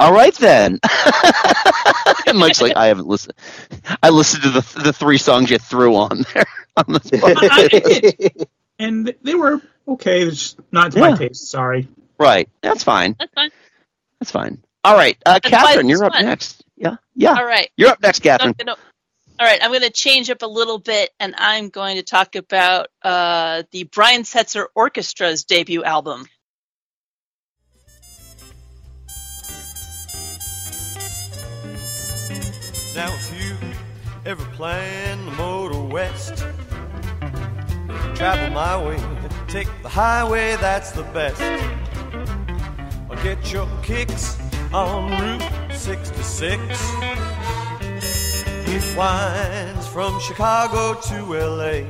all right then and mike's like i haven't listened i listened to the the three songs you threw on there on the and they were okay. It's not to Yeah. my taste. Sorry. Right. That's fine. That's fine. That's fine. All right, uh, Catherine, you're up fun. next. Yeah. Yeah. All right. You're up next, Catherine. I'm gonna- all right, I'm going to change up a little bit, and I'm going to talk about uh, the Brian Setzer Orchestra's debut album. Now, if you ever plan to motor west, travel my way, take the highway, that's the best. Or get your kicks on Route 66. It winds from Chicago to LA.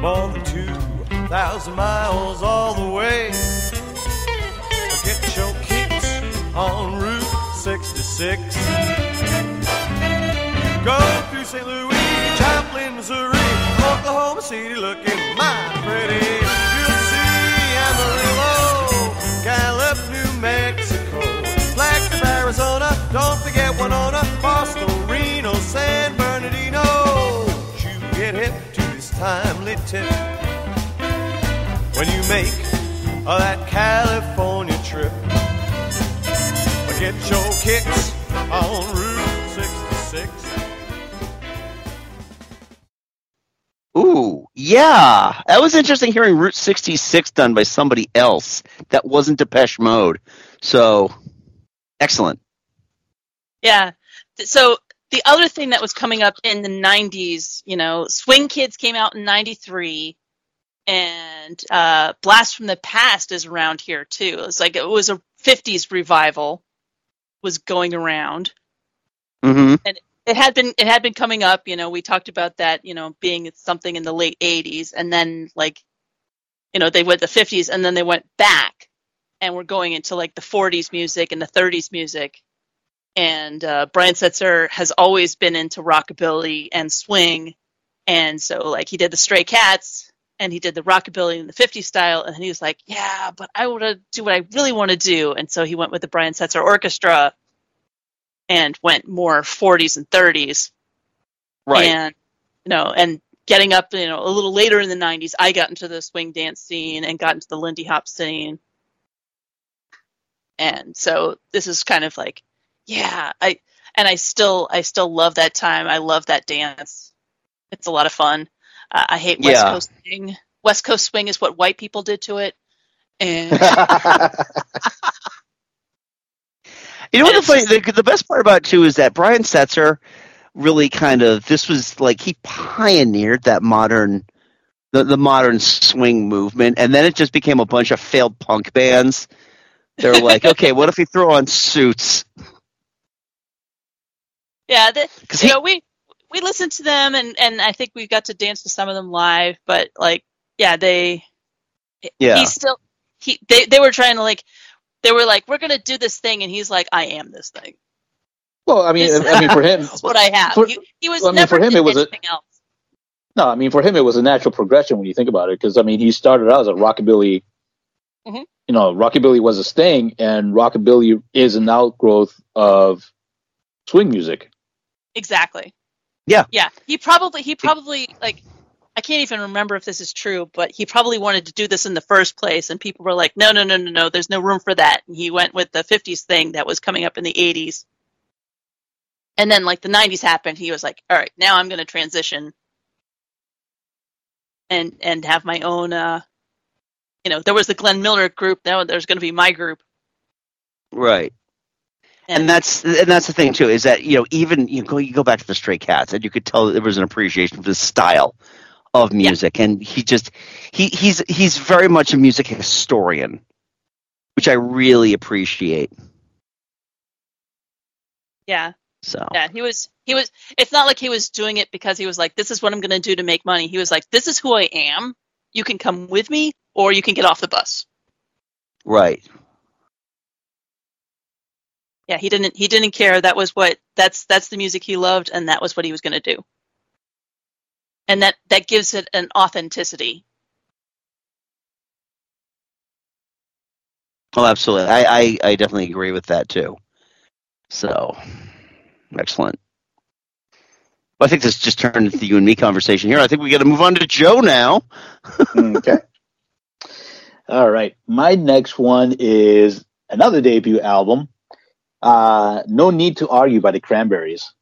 More than 2,000 miles all the way. Or get your kicks on Route 66. Go through St. Louis, Joplin, Missouri, Oklahoma City looking mighty pretty. You'll see Amarillo, Gallup, New Mexico, Flagstaff, Arizona, don't forget Winona, Boston, Reno, San Bernardino. You get hip to this timely tip when you make that California trip. Or get your kicks on Route 66. Ooh, yeah. That was interesting hearing Route 66 done by somebody else that wasn't Depeche Mode. So, excellent. Yeah. So the other thing that was coming up in the 90s, you know, Swing Kids came out in 93 and uh, Blast from the Past is around here too. It's like it was a 50s revival was going around. Mm-hmm. And it had been it had been coming up, you know, we talked about that, you know, being something in the late 80s and then like you know, they went the 50s and then they went back and we're going into like the 40s music and the 30s music and uh, Brian Setzer has always been into rockabilly and swing, and so like he did the Stray Cats and he did the rockabilly in the 50s style, and he was like, yeah, but I want to do what I really want to do, and so he went with the Brian Setzer Orchestra and went more 40s and 30s, Right. and you know, and getting up, you know, a little later in the 90s, I got into the swing dance scene and got into the Lindy Hop scene. And so this is kind of like, yeah, I and I still I still love that time. I love that dance. It's a lot of fun. Uh, I hate West Yeah. Coast swing. West Coast swing is what white people did to it. And You know what the funny, the, the best part about it too is that Brian Setzer really kind of this was like he pioneered that modern the, the modern swing movement and then it just became a bunch of failed punk bands. They're like, okay, what if we throw on suits? yeah, the, 'Cause you know we we listened to them and and I think we got to dance to some of them live. But like, yeah, they Yeah. he still he they they were trying to like they were like we're gonna do this thing and he's like I am this thing. Well, I mean, I mean, for him, That's what I have. For- he, he was I mean, never for him, it was a- else. no, I mean, for him, it was a natural progression when you think about it. Because I mean, he started out as a rockabilly. Mhm. You know, rockabilly was a thing, and rockabilly is an outgrowth of swing music. Exactly. Yeah. Yeah. He probably he probably like I can't even remember if this is true, but he probably wanted to do this in the first place and people were like, "No, no, no, no, no, there's no room for that." And he went with the 50s thing that was coming up in the 80s. And then like the 90s happened, he was like, "All right, now I'm going to transition and and have my own uh you know, there was the Glenn Miller group, now there's going to be my group." Right. And that's and that's the thing too is that you know even you go you go back to the Stray Cats and you could tell that there was an appreciation for the style of music and he just he he's he's very much a music historian, which I really appreciate. Yeah. So Yeah, he was he was it's not like he was doing it because he was like this is what I'm going to do to make money. He was like this is who I am. You can come with me or you can get off the bus. right. Yeah, he didn't he didn't care. That was what that's that's the music he loved and that was what he was going to do. And that that gives it an authenticity. Oh, absolutely. I, I, I definitely agree with that too. So, excellent. Well, I think this just turned into the you and me conversation here. I think we got to move on to Joe now. okay. All right. My next one is another debut album. Uh, no Need to Argue by the Cranberries.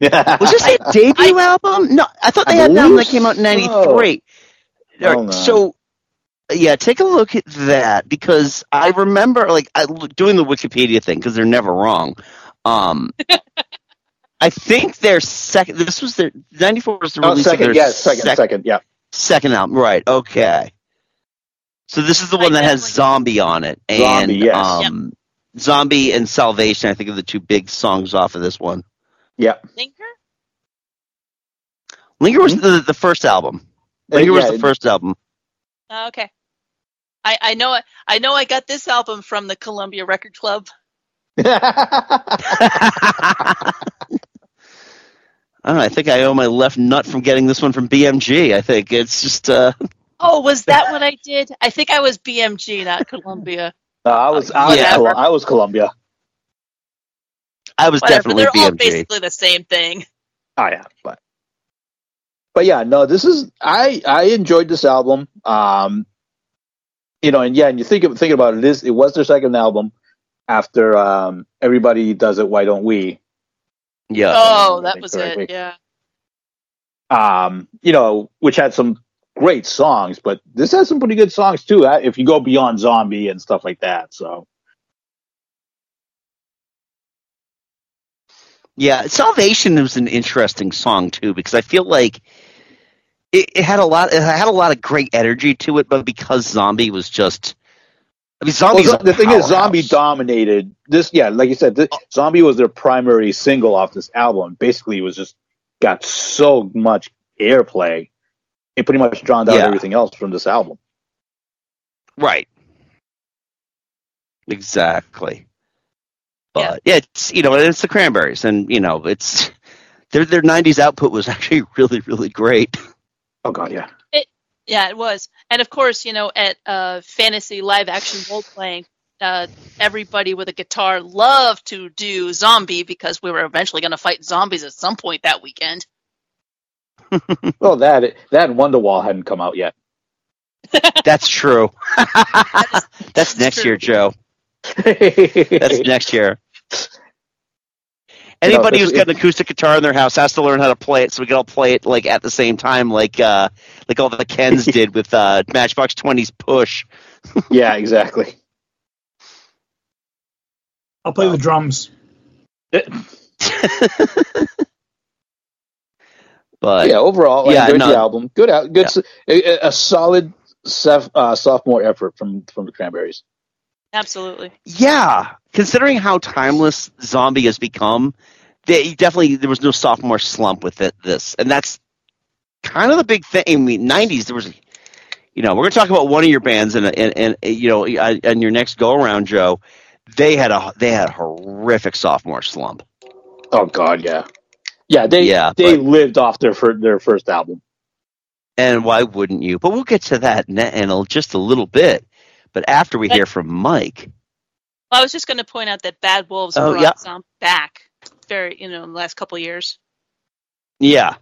Was this their debut album? No, I thought they I had an album that came out in '93. All Hold right, on. so, yeah, take a look at that because I remember, like, I, doing the Wikipedia thing because they're never wrong. Um, I think their second. This was their '94 was the Oh, release second, of yeah, second, sec- second, yeah. second album. Right. Okay. So this is the one that has Zombie on it, and Zombie, yes. um, Zombie and Salvation. I think are the two big songs off of this one. Yeah. Linger? Linger was the the first album. Uh, Linger was the first album. Oh, okay. I, I know I know I got this album from the Columbia Record Club. I, know, I think I owe my left nut from getting this one from BMG. I think it's just uh, Oh, was that what I did? I think I was BMG, not Columbia. Uh, I was, I Yeah. I was Columbia. I was Whatever. definitely They're all BMG. basically the same thing. Oh yeah, but but yeah, no, this is I I enjoyed this album. Um, you know, and yeah, and you think of, thinking about it, it is it was their second album after um everybody does it. Why don't we? Yeah. Oh, that was correctly. it. Yeah. Um, you know, which had some great songs, but this has some pretty good songs too. uh, If you go beyond Zombie and stuff like that, so Yeah, Salvation was an interesting song too because I feel like it, it had a lot. It had a lot of great energy to it, but because Zombie was just I mean, zombies. Well, the thing is, Zombie dominated this. Yeah, like you said, this, oh. Zombie was their primary single off this album. Basically, it was just got so much airplay. It pretty much drowned out Yeah. everything else from this album. Right. Exactly. But yeah, it's you know, it's the Cranberries, and you know, it's their their '90s output was actually really, really great. Oh God, yeah. It, yeah, it was. And of course, you know, at uh, fantasy live action role playing, uh, everybody with a guitar loved to do zombie because we were eventually going to fight zombies at some point that weekend. Well, that that and Wonderwall hadn't come out yet. That's true. That's next year, Joe. That's next year. Anybody it's- who's got an acoustic guitar in their house has to learn how to play it, so we can all play it like at the same time, like uh, like all the Kens did with uh, Matchbox 20's Push. yeah, exactly. I'll play the drums. But yeah, overall, I yeah, enjoyed no. the album. Good, out, good, s a, a solid sef, uh, sophomore effort from from the Cranberries. Absolutely. Yeah, considering how timeless Zombie has become, they definitely there was no sophomore slump with it. This and that's kind of the big thing. I mean, '90s there was, you know, we're gonna talk about one of your bands and and, and you know, uh, and your next go around, Joe. They had a they had a horrific sophomore slump. Oh God, yeah, yeah. They Yeah, they lived off their fir- their first album. And why wouldn't you? But we'll get to that in, in just a little bit. But after we hear from Mike, Well, I was just going to point out that Bad Wolves Oh, brought yeah. back very, you know, in the last couple years. yeah,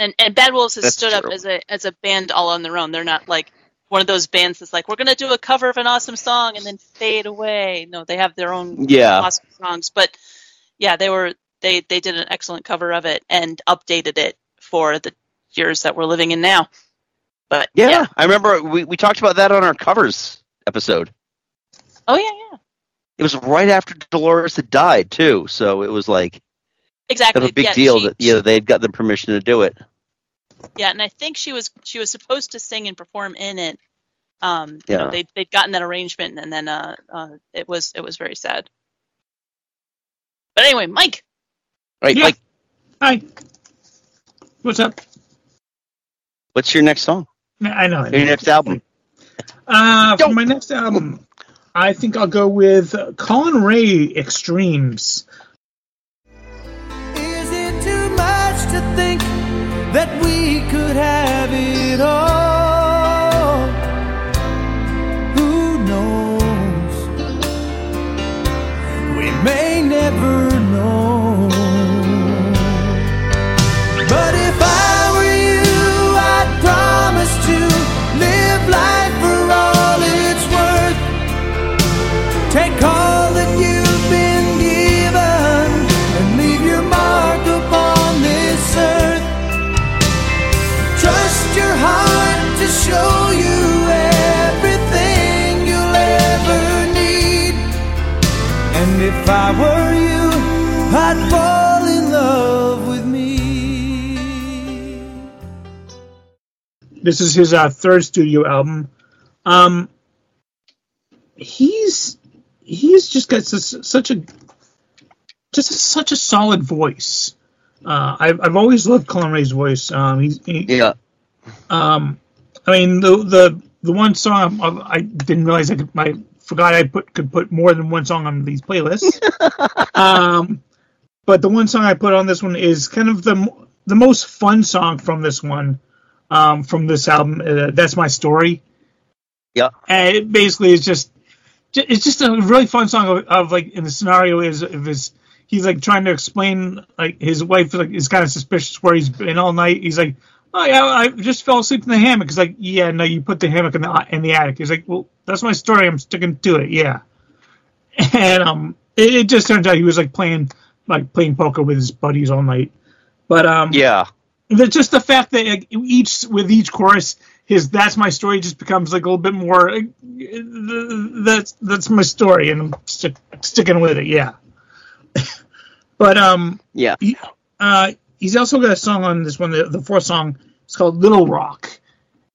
And and Bad Wolves has That's stood up as a as a band all on their own. They're not like one of those bands that's like we're going to do a cover of an awesome song and then fade away. No, they have their own Yeah. awesome songs. But yeah, they were they they did an excellent cover of it and updated it for the years that we're living in now. But yeah, I remember we, we talked about that on our covers episode. oh yeah, yeah, It was right after Dolores had died too, so it was like exactly. kind of a big yeah, deal she- that you know they'd got the permission to do it. Yeah, and I think she was she was supposed to sing and perform in it. Um, you know, Yeah. they they'd gotten that arrangement, and then uh, uh, it was it was very sad. But anyway, Mike, Right, Yeah. like Hi. What's up? what's your next song? I know. Your next album? Uh, for my next album, I think I'll go with Collin Raye Extremes. Is it too much to think that we could have it all? This is his uh, third studio album. Um, he's he's just got such, such a just such a solid voice. Uh, I've I've always loved Collin Raye's voice. Um, he's he, Yeah, um, I mean the the the one song I, I didn't realize I could I forgot I put could put more than one song on these playlists. um, but the one song I put on this one is kind of the the most fun song from this one, um, from this album. Uh, That's my story. yeah, And it basically is just, it's just a really fun song of, of like, in the scenario is of his, he's like trying to explain, like his wife like is kind of suspicious where he's been all night. He's like, oh yeah, I just fell asleep in the hammock. He's like, yeah, no, you put the hammock in the in the attic. He's like, well, that's my story. I'm sticking to it. Yeah. And um, it, it just turns out he was like playing like playing poker with his buddies all night. But um, yeah, the, just the fact that each with each chorus, his "That's my story" just becomes like a little bit more. uh, That's that's my story, and I'm stick, sticking with it. Yeah. but um, yeah. he, uh, he's also got a song on this one. The, the fourth song it's called "Little Rock,"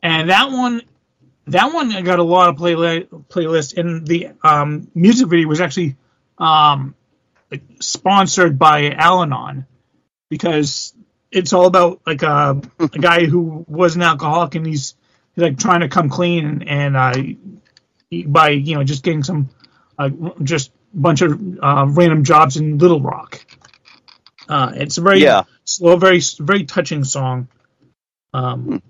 and that one, that one got a lot of play playlists, and the um, music video was actually um, sponsored by Al-Anon because it's all about like a, a guy who was an alcoholic and he's, he's like trying to come clean and, and uh, he- by you know just getting some uh, just bunch of uh, random jobs in Little Rock. Uh, it's a very Yeah. slow, very very touching song. Um,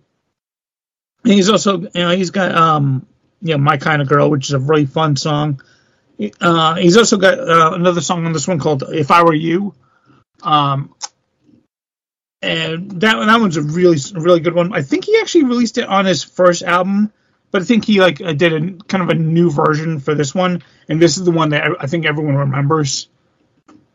and he's also you know he's got um you know my kind of girl, which is a really fun song. Uh, he's also got uh, another song on this one called "If I Were You." Um, and that that one's a really really good one. I think he actually released it on his first album, but I think he like uh, did a kind of a new version for this one, and this is the one that I I think everyone remembers.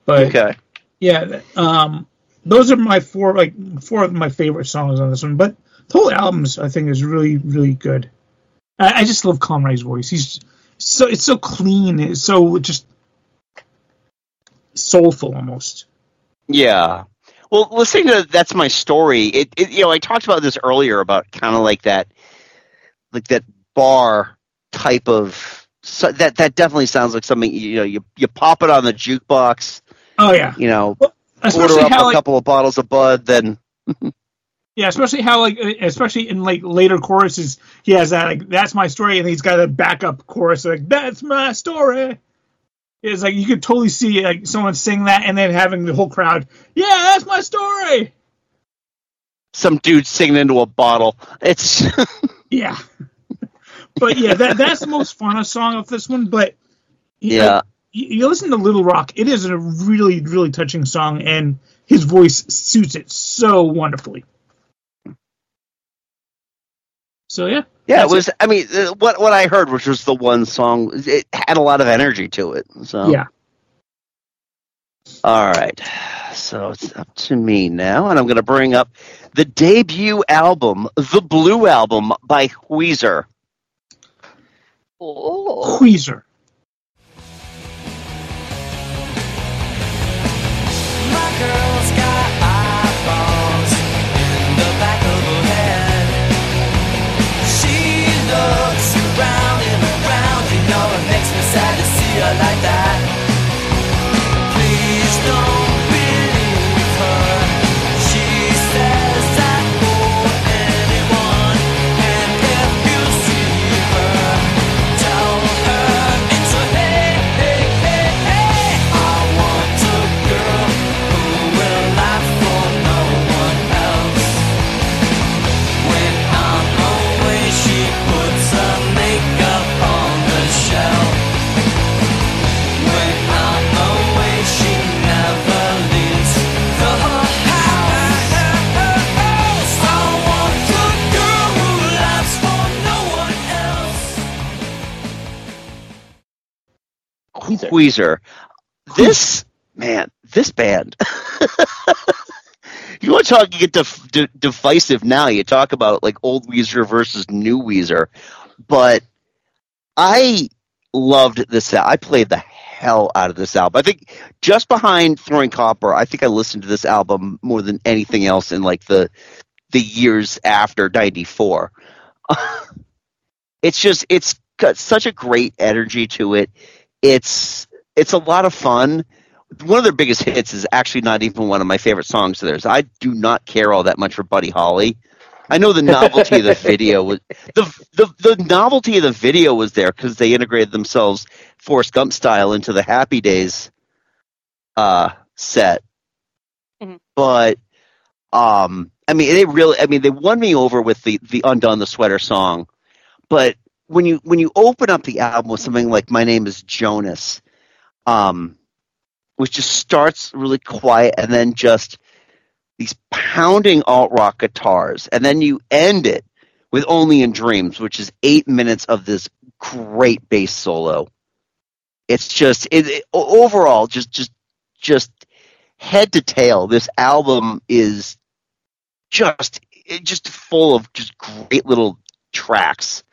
But Okay. yeah, um, those are my four like four of my favorite songs on this one. But the whole album's I think is really really good. I, I just love Collin Raye's voice. He's so it's so clean. It's so just soulful almost. Yeah. Well, listening to that's my story. It, it you know I talked about this earlier about kind of like that, like that bar type of so that that definitely sounds like something you know you you pop it on the jukebox. Oh yeah, You know, especially order up how, a like- couple of bottles of Bud, then Yeah, especially how like uh, especially in like later choruses he has that like that's my story and he's got a backup chorus like that's my story. It's like you could totally see like someone sing that and then having the whole crowd, yeah, that's my story. some dude singing into a bottle. It's Yeah. but yeah, that that's the most funnest song of this one. But know, Yeah. you, you listen to Little Rock, it is a really really touching song, and his voice suits it so wonderfully. So yeah, yeah. It was. I mean, uh, what what I heard, which was the one song, it had a lot of energy to it. So Yeah. All right. So it's up to me now, and I'm going to bring up the debut album, the Blue Album by Weezer. Oh. Weezer. My girl's sad to see her like that. Please don't else. Weezer. This man, this band. you want to talk? You get dif- d- divisive now. You talk about like old Weezer versus new Weezer, but I loved this. al- I played the hell out of this album. I think just behind Throwing Copper, I think I listened to this album more than anything else in like the the years after '94. it's just it's got such a great energy to it. It's it's a lot of fun. One of their biggest hits is actually not even one of my favorite songs of theirs. I do not care all that much for Buddy Holly. I know the novelty of the video was the the the novelty of the video was there because they integrated themselves Forrest Gump style into the Happy Days uh, set. But um, I mean, they really, I mean, they won me over with the the Undone the Sweater song. But when you when you open up the album with something like My Name Is Jonas, um, which just starts really quiet and then just these pounding alt rock guitars, and then you end it with Only in Dreams, which is eight minutes of this great bass solo. It's just it, it- overall just just just head to tail. This album is just just full of just great little tracks.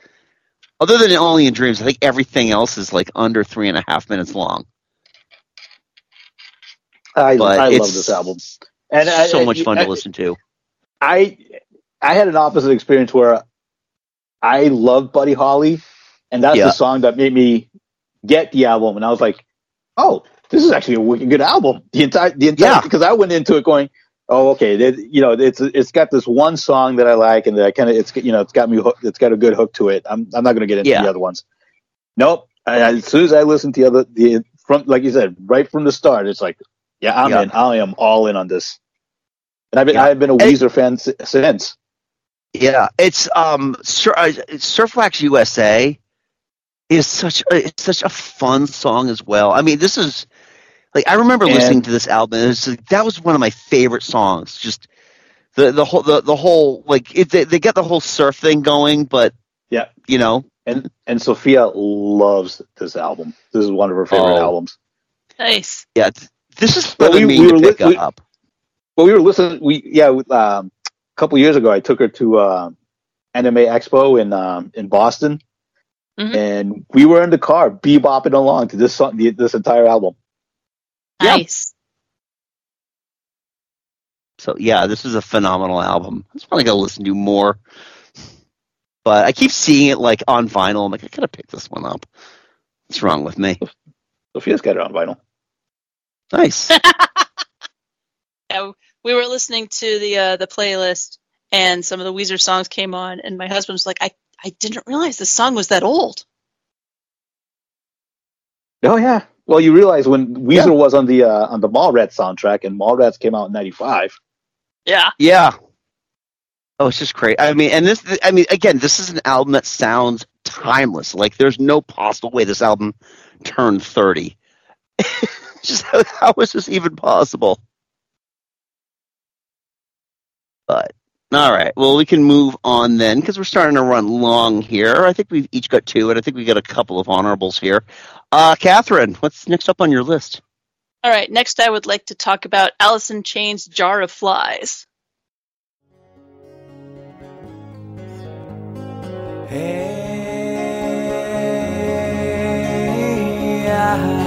Other than Only in Dreams, I think everything else is like under three and a half minutes long. I, I love this album, and so I- much fun I- to listen to. I I had an opposite experience where I love Buddy Holly, and that's Yeah. the song that made me get the album. And I was like, oh, this is actually a wicked good album. The entire the entire Yeah. because I went into it going, oh, okay, you know, it's it's got this one song that I like, and that kind of it's you know it's got me hooked. It's got a good hook to it. I'm I'm not going to get into Yeah. the other ones. Nope. I, as soon as I listen to the other the from like you said right from the start, it's like, yeah, I'm Yeah. in. I am all in on this. And I've been Yeah. I've been a Weezer fan si- since. Yeah, it's um Sur- uh, Surfwax USA is such a, it's such a fun song as well. I mean, this is like I remember And- listening to this album. And it's like, that was one of my favorite songs. Just the the whole the, the whole like it, they, they get the whole surf thing going, but Yeah. you know, And and Sophia loves this album. This is one of her favorite Oh. albums. Nice. yeah, this is Well, what we- we, we to were pick li- we- up. Well, we were listening. We yeah, we- um, a couple years ago, I took her to uh, Anime Expo in um, in Boston, Mhm. and we were in the car bebopping along to this song, the, this entire album. Yeah. Nice. So yeah, this is a phenomenal album. I just want to go listen to more. But I keep seeing it like on vinyl. I'm like, I gotta pick this one up. What's wrong with me? Sophia's got it on vinyl. Nice. Yeah, we were listening to the uh, the playlist, and some of the Weezer songs came on, and my husband was like, "I I didn't realize this song was that old." Oh yeah. Well, you realize when Weezer was on the uh, on the Mallrats soundtrack, and Mallrats came out in '95. Yeah. Yeah. Oh, it's just great. I mean, and this, I mean, again, this is an album that sounds timeless. Like, there's no possible way this album turned 30. just how, how is this even possible? But, all right. Well, we can move on then because we're starting to run long here. I think we've each got two, and I think we got a couple of honorables here. Uh, Catherine, what's next up on your list? All right. Next, I would like to talk about Alice in Chains' "Jar of Flies." Hey, I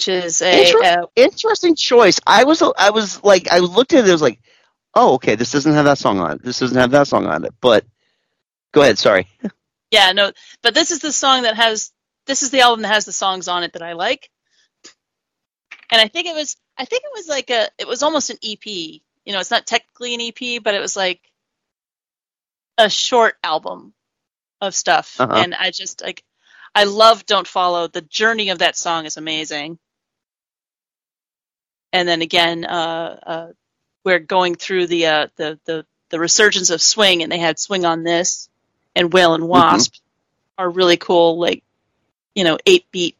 which is a Inter- uh, interesting choice. I was I was like I looked at it. I was like, oh, okay, this doesn't have that song on it. This doesn't have that song on it. But go ahead. Sorry. yeah no, but this is the song that has this is the album that has the songs on it that I like, and I think it was I think it was like a it was almost an EP. You know, it's not technically an EP, but it was like a short album of stuff, Uh-huh. and I just like I love Don't Follow. The journey of that song is amazing. And then again, uh, uh, we're going through the, uh, the the the resurgence of swing, and they had swing on this, and Whale and Wasp are really cool, like you know, eight beat,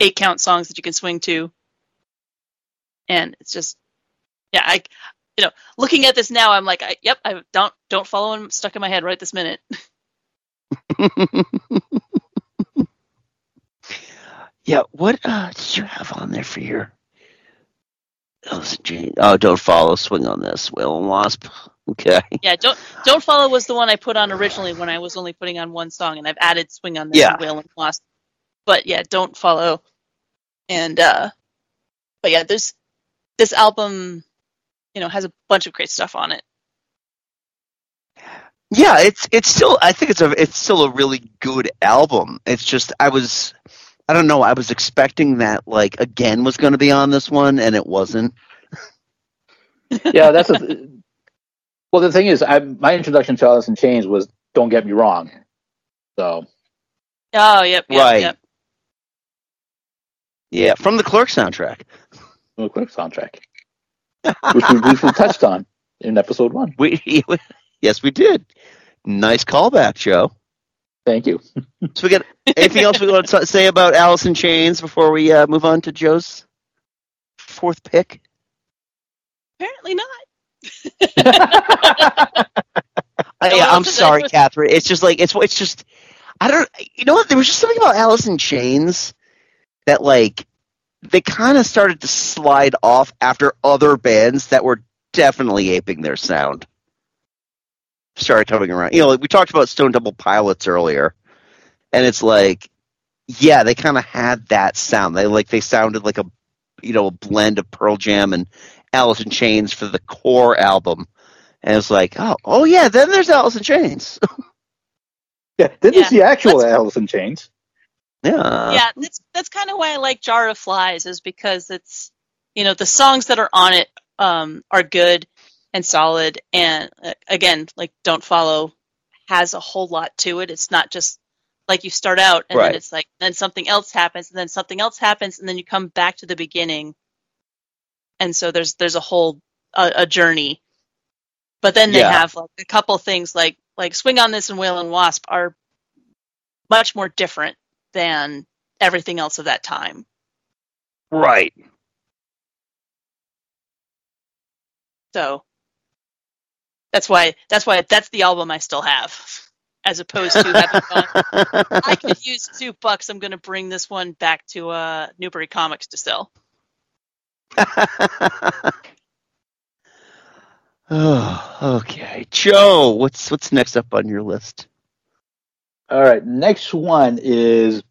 eight count songs that you can swing to. And it's just, yeah, I, you know, looking at this now, I'm like, I, yep, I don't don't follow him stuck in my head right this minute. yeah. What uh, did you have on there for your? Oh, oh, don't follow. Swing on this. Whale and Wasp. Okay. Yeah, don't don't follow was the one I put on originally when I was only putting on one song, and I've added swing on this Yeah. and whale and wasp. But yeah, don't follow. And uh, but yeah, this this album, you know, has a bunch of great stuff on it. Yeah, it's it's still. I think it's a it's still a really good album. It's just I was. I don't know. I was expecting that like again was going to be on this one, and it wasn't. yeah, that's a, Well, the thing is, I, my introduction to Alice in Chains was "Don't Get Me Wrong," so Oh, yep, yep, Right. yep. Yeah, from the Clerks soundtrack. a quick soundtrack, which we briefly touched on in episode one. We yes, we did. Nice callback, Joe. Thank you. So we got anything else we want to say about Alice in Chains before we uh, move on to Joe's fourth pick? Apparently not. I, No, I'm sorry, Catherine. It's just like it's it's just I don't. You know what? There was just something about Alice in Chains that like they kind of started to slide off after other bands that were definitely aping their sound started coming around. You know, like we talked about Stone Temple Pilots earlier, and it's like, yeah, they kind of had that sound. They like they sounded like a you know a blend of Pearl Jam and Alice in Chains for the core album. And it's like, oh, oh yeah, then there's Alice in Chains. Yeah, then Yeah, there's the actual let's- Alice in Chains. yeah. yeah, that's that's kind of why I like Jar of Flies is because it's you know the songs that are on it um, are good and solid, and uh, again, like Don't Follow has a whole lot to it. It's not just like you start out and Right. then it's like then something else happens and then something else happens and then you come back to the beginning, and so there's there's a whole a, a journey. But then they Yeah. have like a couple things like like Swing on This and Whale and Wasp are much more different than everything else of that time. Right. So that's why that's why that's the album I still have, as opposed to having gone, I could use two bucks. I'm going to bring this one back to uh, Newbury Comics to sell. oh, okay. Joe, what's what's next up on your list? All right, next one is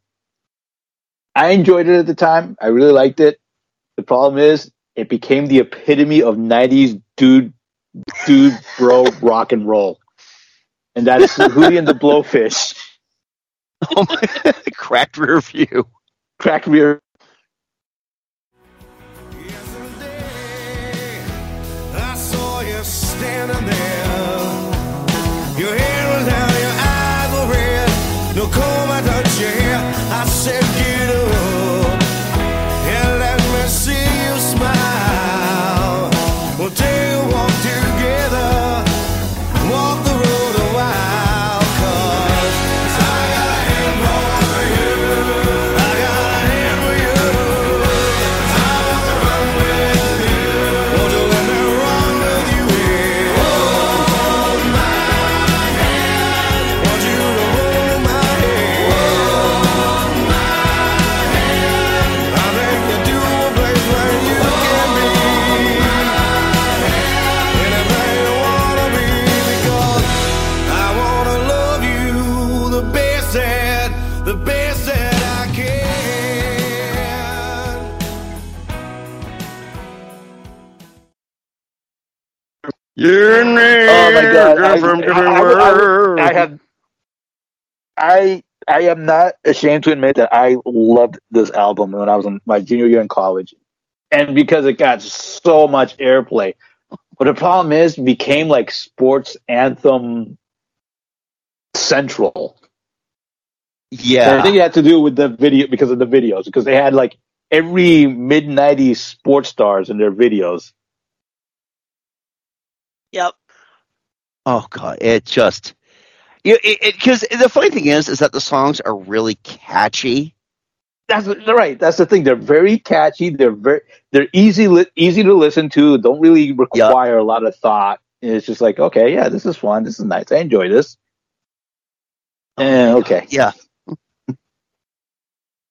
I enjoyed it at the time. I really liked it. The problem is it became the epitome of 90s dude dude bro rock and roll. And that is Hootie and the Blowfish. Oh my, cracked rear view. Cracked rear I saw you standing there. Your hair was down, your eyes were red. No comb I touch your hair. I said, get up Oh my god! I, I, I, I, have. I I am not ashamed to admit that I loved this album when I was in my junior year in college, and because it got so much airplay. But the problem is, it became like sports anthem central. And I think it had to do with the video because of the videos because they had like every mid '90s sports stars in their videos. Yep. Oh god, it just you because the funny thing is, is that the songs are really catchy. That's right. That's the thing. They're very catchy. They're very they're easy li- easy to listen to. Don't really require a lot of thought. And It's just like okay, yeah, this is fun. This is nice. I enjoy this. Oh, eh, and okay, Yeah.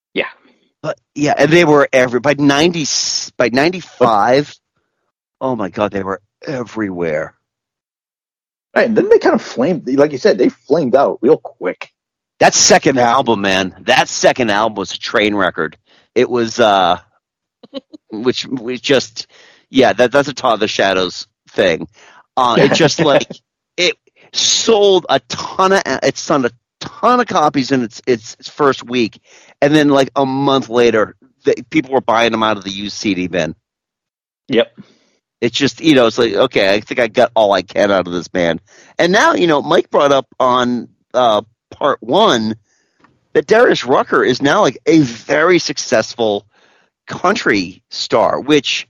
Yeah. But yeah, and they were every by ninety by ninety five. Oh my god, they were everywhere. Right. And then they kind of flamed, like you said, they flamed out real quick. That second album, man, that second album was a Trainwreckord. It was, uh, which we just, yeah, that that's a Todd in the Shadows thing. Uh, it just like it sold a ton of, it sold a ton of copies in its its, its first week, and then like a month later, the, people were buying them out of the used CD bin. Yep. It's just you know, it's like okay, I think I got all I can out of this band. And now you know, Mike brought up on uh, part one that Darius Rucker is now like a very successful country star, which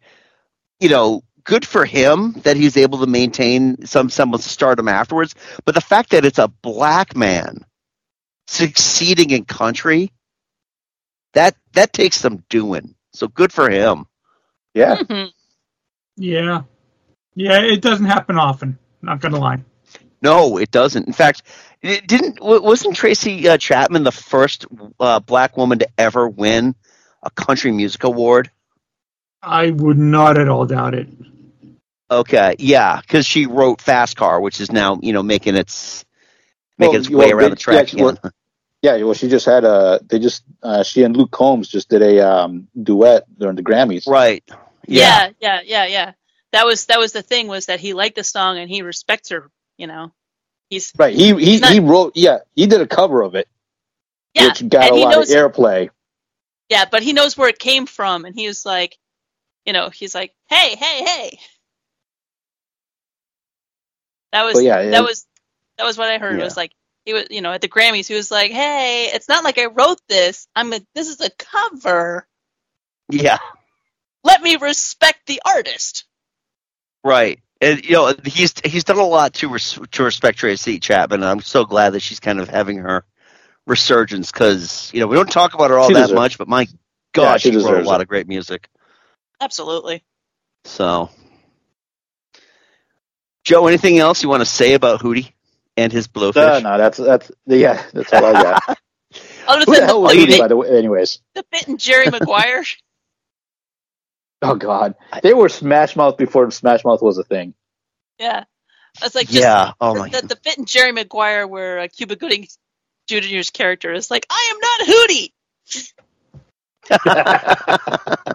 you know, good for him that he's able to maintain some semblance of stardom afterwards. But the fact that it's a black man succeeding in country, that that takes some doing. So good for him. Yeah. Mhm. Yeah. Yeah, it doesn't happen often. Not gonna lie. No, it doesn't. In fact, it didn't wasn't Tracy uh, Chapman the first uh, black woman to ever win a country music award? I would not at all doubt it. Okay, yeah, because she wrote Fast Car, which is now you know making its making Well, its way well, around they- the track yeah, well. Yeah, well, she just had a. They just uh, she and Luke Combs just did a um, duet during the Grammys. Right. Yeah. yeah, yeah, yeah, That was that was the thing was that he liked the song and he respects her. You know, he's Right. He he, not- he wrote. Yeah, he did a cover of it, yeah, which got a lot of airplay. yeah, but he knows where it came from, and he was like, you know, he's like, hey, hey, hey. That was yeah, that was that was what I heard. It was like he was, you know, at the Grammys, he was like, hey, it's not like I wrote this. I'm a this is a cover. Yeah, Let me respect the artist. right. And you know he's he's done a lot to res- to respect Tracy Chapman, and I'm so glad that she's kind of having her resurgence because you know we don't talk about her all She that deserves- much, but my gosh, she she wrote a lot it. of great music. Absolutely. So, Joe, anything else you want to say about Hootie and his blowfish? No, no, that's that's yeah, that's all I got. Other Who the than hell the, was the, Hootie, bit, by the way? Anyways, the bit in Jerry Maguire. oh god, they were Smash Mouth before Smash Mouth was a thing. yeah. I was like, just yeah. Oh my. the, the bit in Jerry Maguire where uh, Cuba Gooding Jr.'s character is like, I am not Hootie.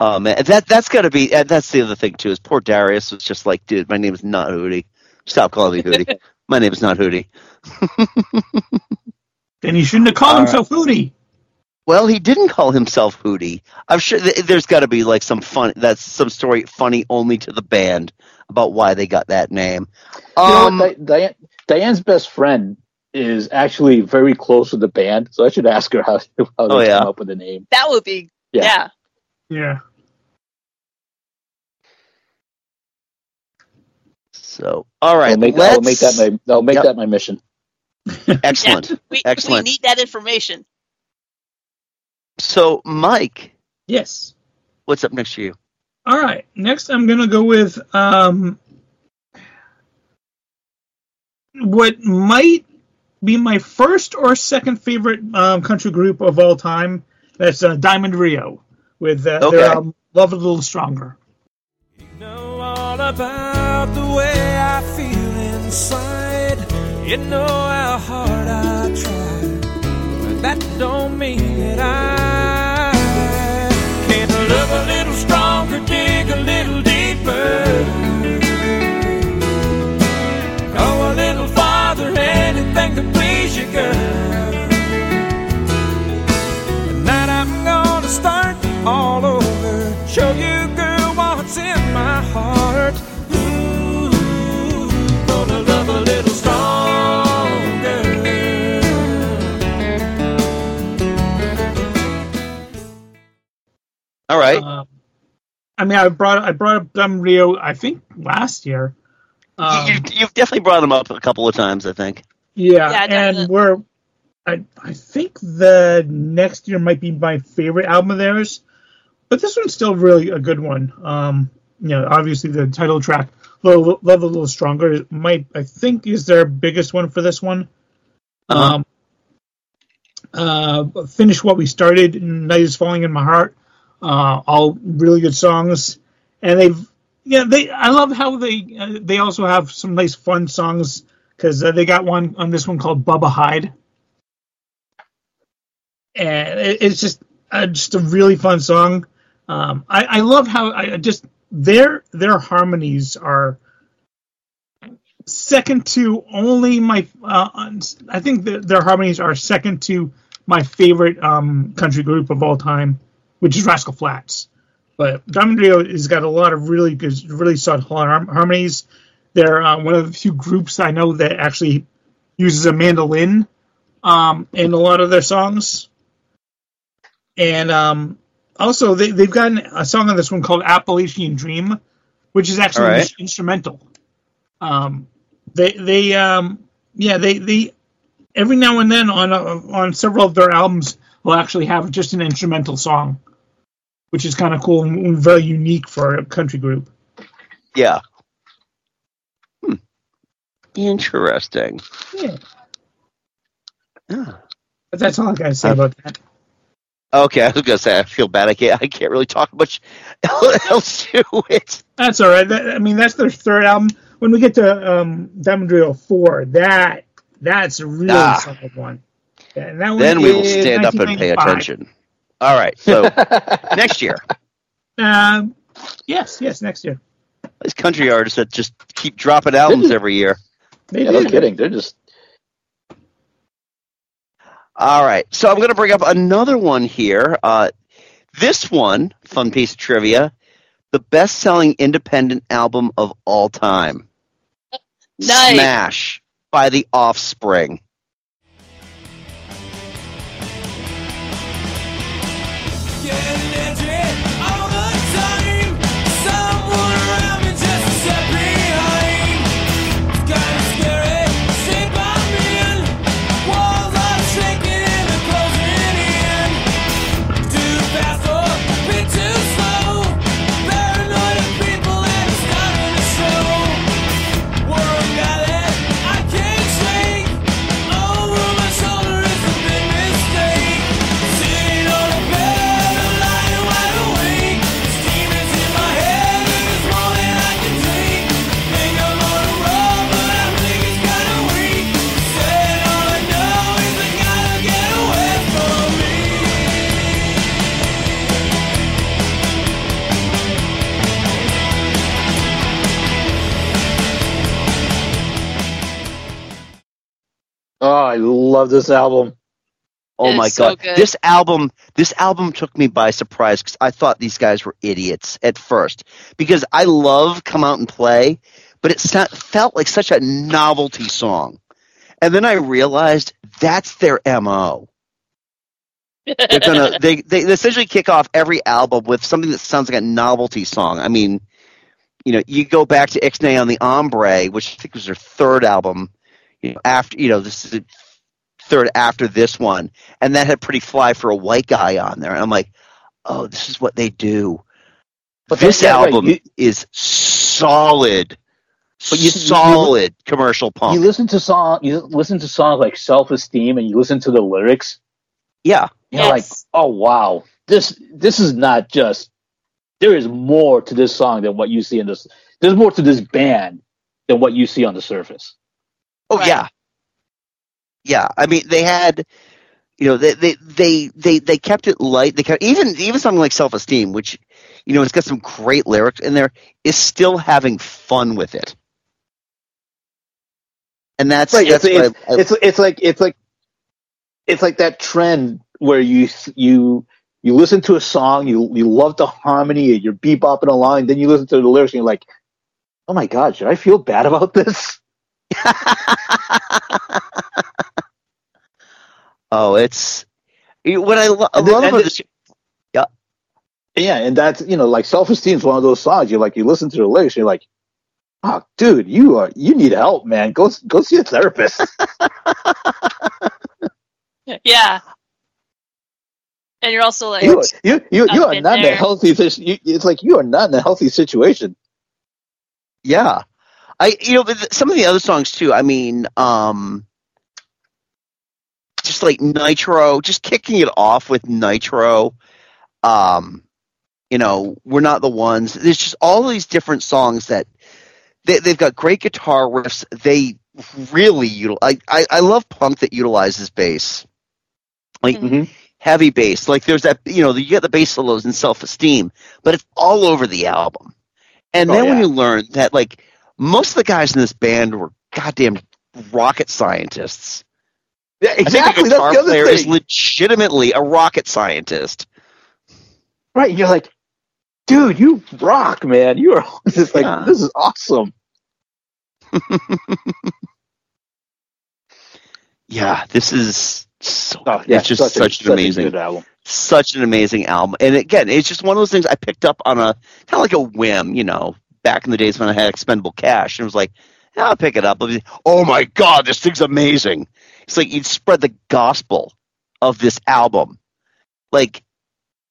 oh man, that that's got to be. and That's the other thing too. Is poor Darius was just like, dude, my name is not Hootie. Stop calling me Hootie. my name is not Hootie. Then he shouldn't have called All himself Hootie. Well, he didn't call himself Hootie. I'm sure th- there's got to be like some fun. That's some story funny only to the band about why they got that name. You know Um, what? Di- Diane, Diane's best friend is actually very close with the band, so I should ask her how how they Oh, yeah. came up with the name. That would be, Yeah. yeah. Yeah. so, all right, I'll make, let's I'll make that my I'll make Yep. that my mission. excellent. We, we Excellent. need that information. So, Mike, Yes. what's up next for you? All right. Next, I'm gonna go with um, what might be my first or second favorite um, country group of all time. That's uh, Diamond Rio with uh, Okay. their album "Love a Little Stronger." You know all about the way I feel inside. You know how hard I try, but that don't mean that I can't love a little stronger, dig a little deeper, go a little farther, anything to please you, girl. Tonight I'm gonna start all over. Show you, girl, what's in my heart. All right. Um, I mean, I brought I brought up Diamond Rio. I think last year. Um, you, you've definitely brought them up a couple of times, I think. Yeah, Yeah, and we're I I think the next year might be my favorite album of theirs, but this one's still really a good one. Um, you know, obviously the title track, "Love, Love a Little Stronger," might I think is their biggest one for this one. Uh-huh. Um, uh, finish what we started. Night is falling in my heart. Uh, all really good songs, and they've yeah they I love how they uh, they also have some nice fun songs because uh, they got one on this one called Bubba Hyde, and it, it's just uh, just a really fun song. Um, I, I love how I just their their harmonies are second to only my uh, I think that their harmonies are second to my favorite um, country group of all time, which is Rascal Flatts. But Diamond Rio has got a lot of really good, really solid harmonies. They're uh, one of the few groups I know that actually uses a mandolin um, in a lot of their songs. And um, also, they, they've got a song on this one called Appalachian Dream, which is actually All right. ins- instrumental. Um, they they um, yeah they they every now and then on uh, on several of their albums will actually have just an instrumental song, which is kind of cool and very unique for a country group. Yeah. Hmm. Interesting. Yeah. Yeah. But that's all I gotta say about that. Okay, I was gonna say I feel bad. I can't. I can't really talk much else to it. That's all right. That, I mean, that's their third album. When we get to um, Diamond Rio Four, that that's a really Ah. solid one. Yeah, and that one Then we will stand up and pay attention. All right. So next year, Um, yes, yes, next year. these country artists that just keep dropping albums every year. They Yeah, no kidding. They're just All right. So I'm going to bring up another one here. Uh, this one, fun piece of trivia, the best-selling independent album of all time, Nice. Smash by The Offspring. I love this album. Oh It my so god. good. This album this album took me by surprise cuz I thought these guys were idiots at first because I love come out and play, but it felt like such a novelty song. And then I realized that's their MO. They're gonna they, they essentially kick off every album with something that sounds like a novelty song. I mean, you know, you go back to Ixnay on the Hombre, which I think was their third album, you know, after you know, this is third after this one, and that had Pretty Fly for a White Guy on there. And I'm like, oh, this is what they do. But this that- yeah, right, album you- is solid, But you- you- solid commercial punk. You listen to song, you listen to songs like Self Esteem, and you listen to the lyrics. yeah, You're like, oh wow, this this is not just. There is more to this song than what you see in this. There's more to this band than what you see on the surface. Oh yeah, yeah. I mean, they had, you know, they they they they, they kept it light. They kept even even something like Self Esteem, which, you know, it's got some great lyrics in there, is still having fun with it. And that's Right, that's it's, it's, I- I- it's it's like it's like it's like that trend where you you you listen to a song, you you love the harmony, and you're bebopping along, then you listen to the lyrics and you're like, oh my god, should I feel bad about this? oh, it's what I, lo- I And then- love and about this. Yeah, and that's you know like self esteem is one of those songs. You like you listen to the lyrics, you're like, oh dude, you are you need help, man. Go go see a therapist. Yeah. And you're also like, you you you, you are been not in a healthy. sis- You, it's like you are not in a healthy situation. Yeah, I you know but th- some of the other songs too. I mean, um, just like Nitro, just kicking it off with Nitro. Um, you know, we're not the ones. There's just all these different songs that they, they've got great guitar riffs. They really util- I, I I love punk that utilizes bass, like heavy bass. Like there's that you know you get the bass solos in Self Esteem, but it's all over the album. And Oh, then when you learn that like most of the guys in this band were goddamn rocket scientists. Yeah, exactly. That's the other player is legitimately a rocket scientist. Right? You're like, dude, you rock, man. You are just like this is awesome. Yeah, this is so. Oh, yeah, it's just such such, such an amazing, album. such an amazing album. And again, it's just one of those things I picked up on a kind of like a whim, you know, back in the days when I had expendable cash, and it was like, yeah, I'll pick it up. Oh my god, this thing's amazing. It's like you'd spread the gospel of this album. Like,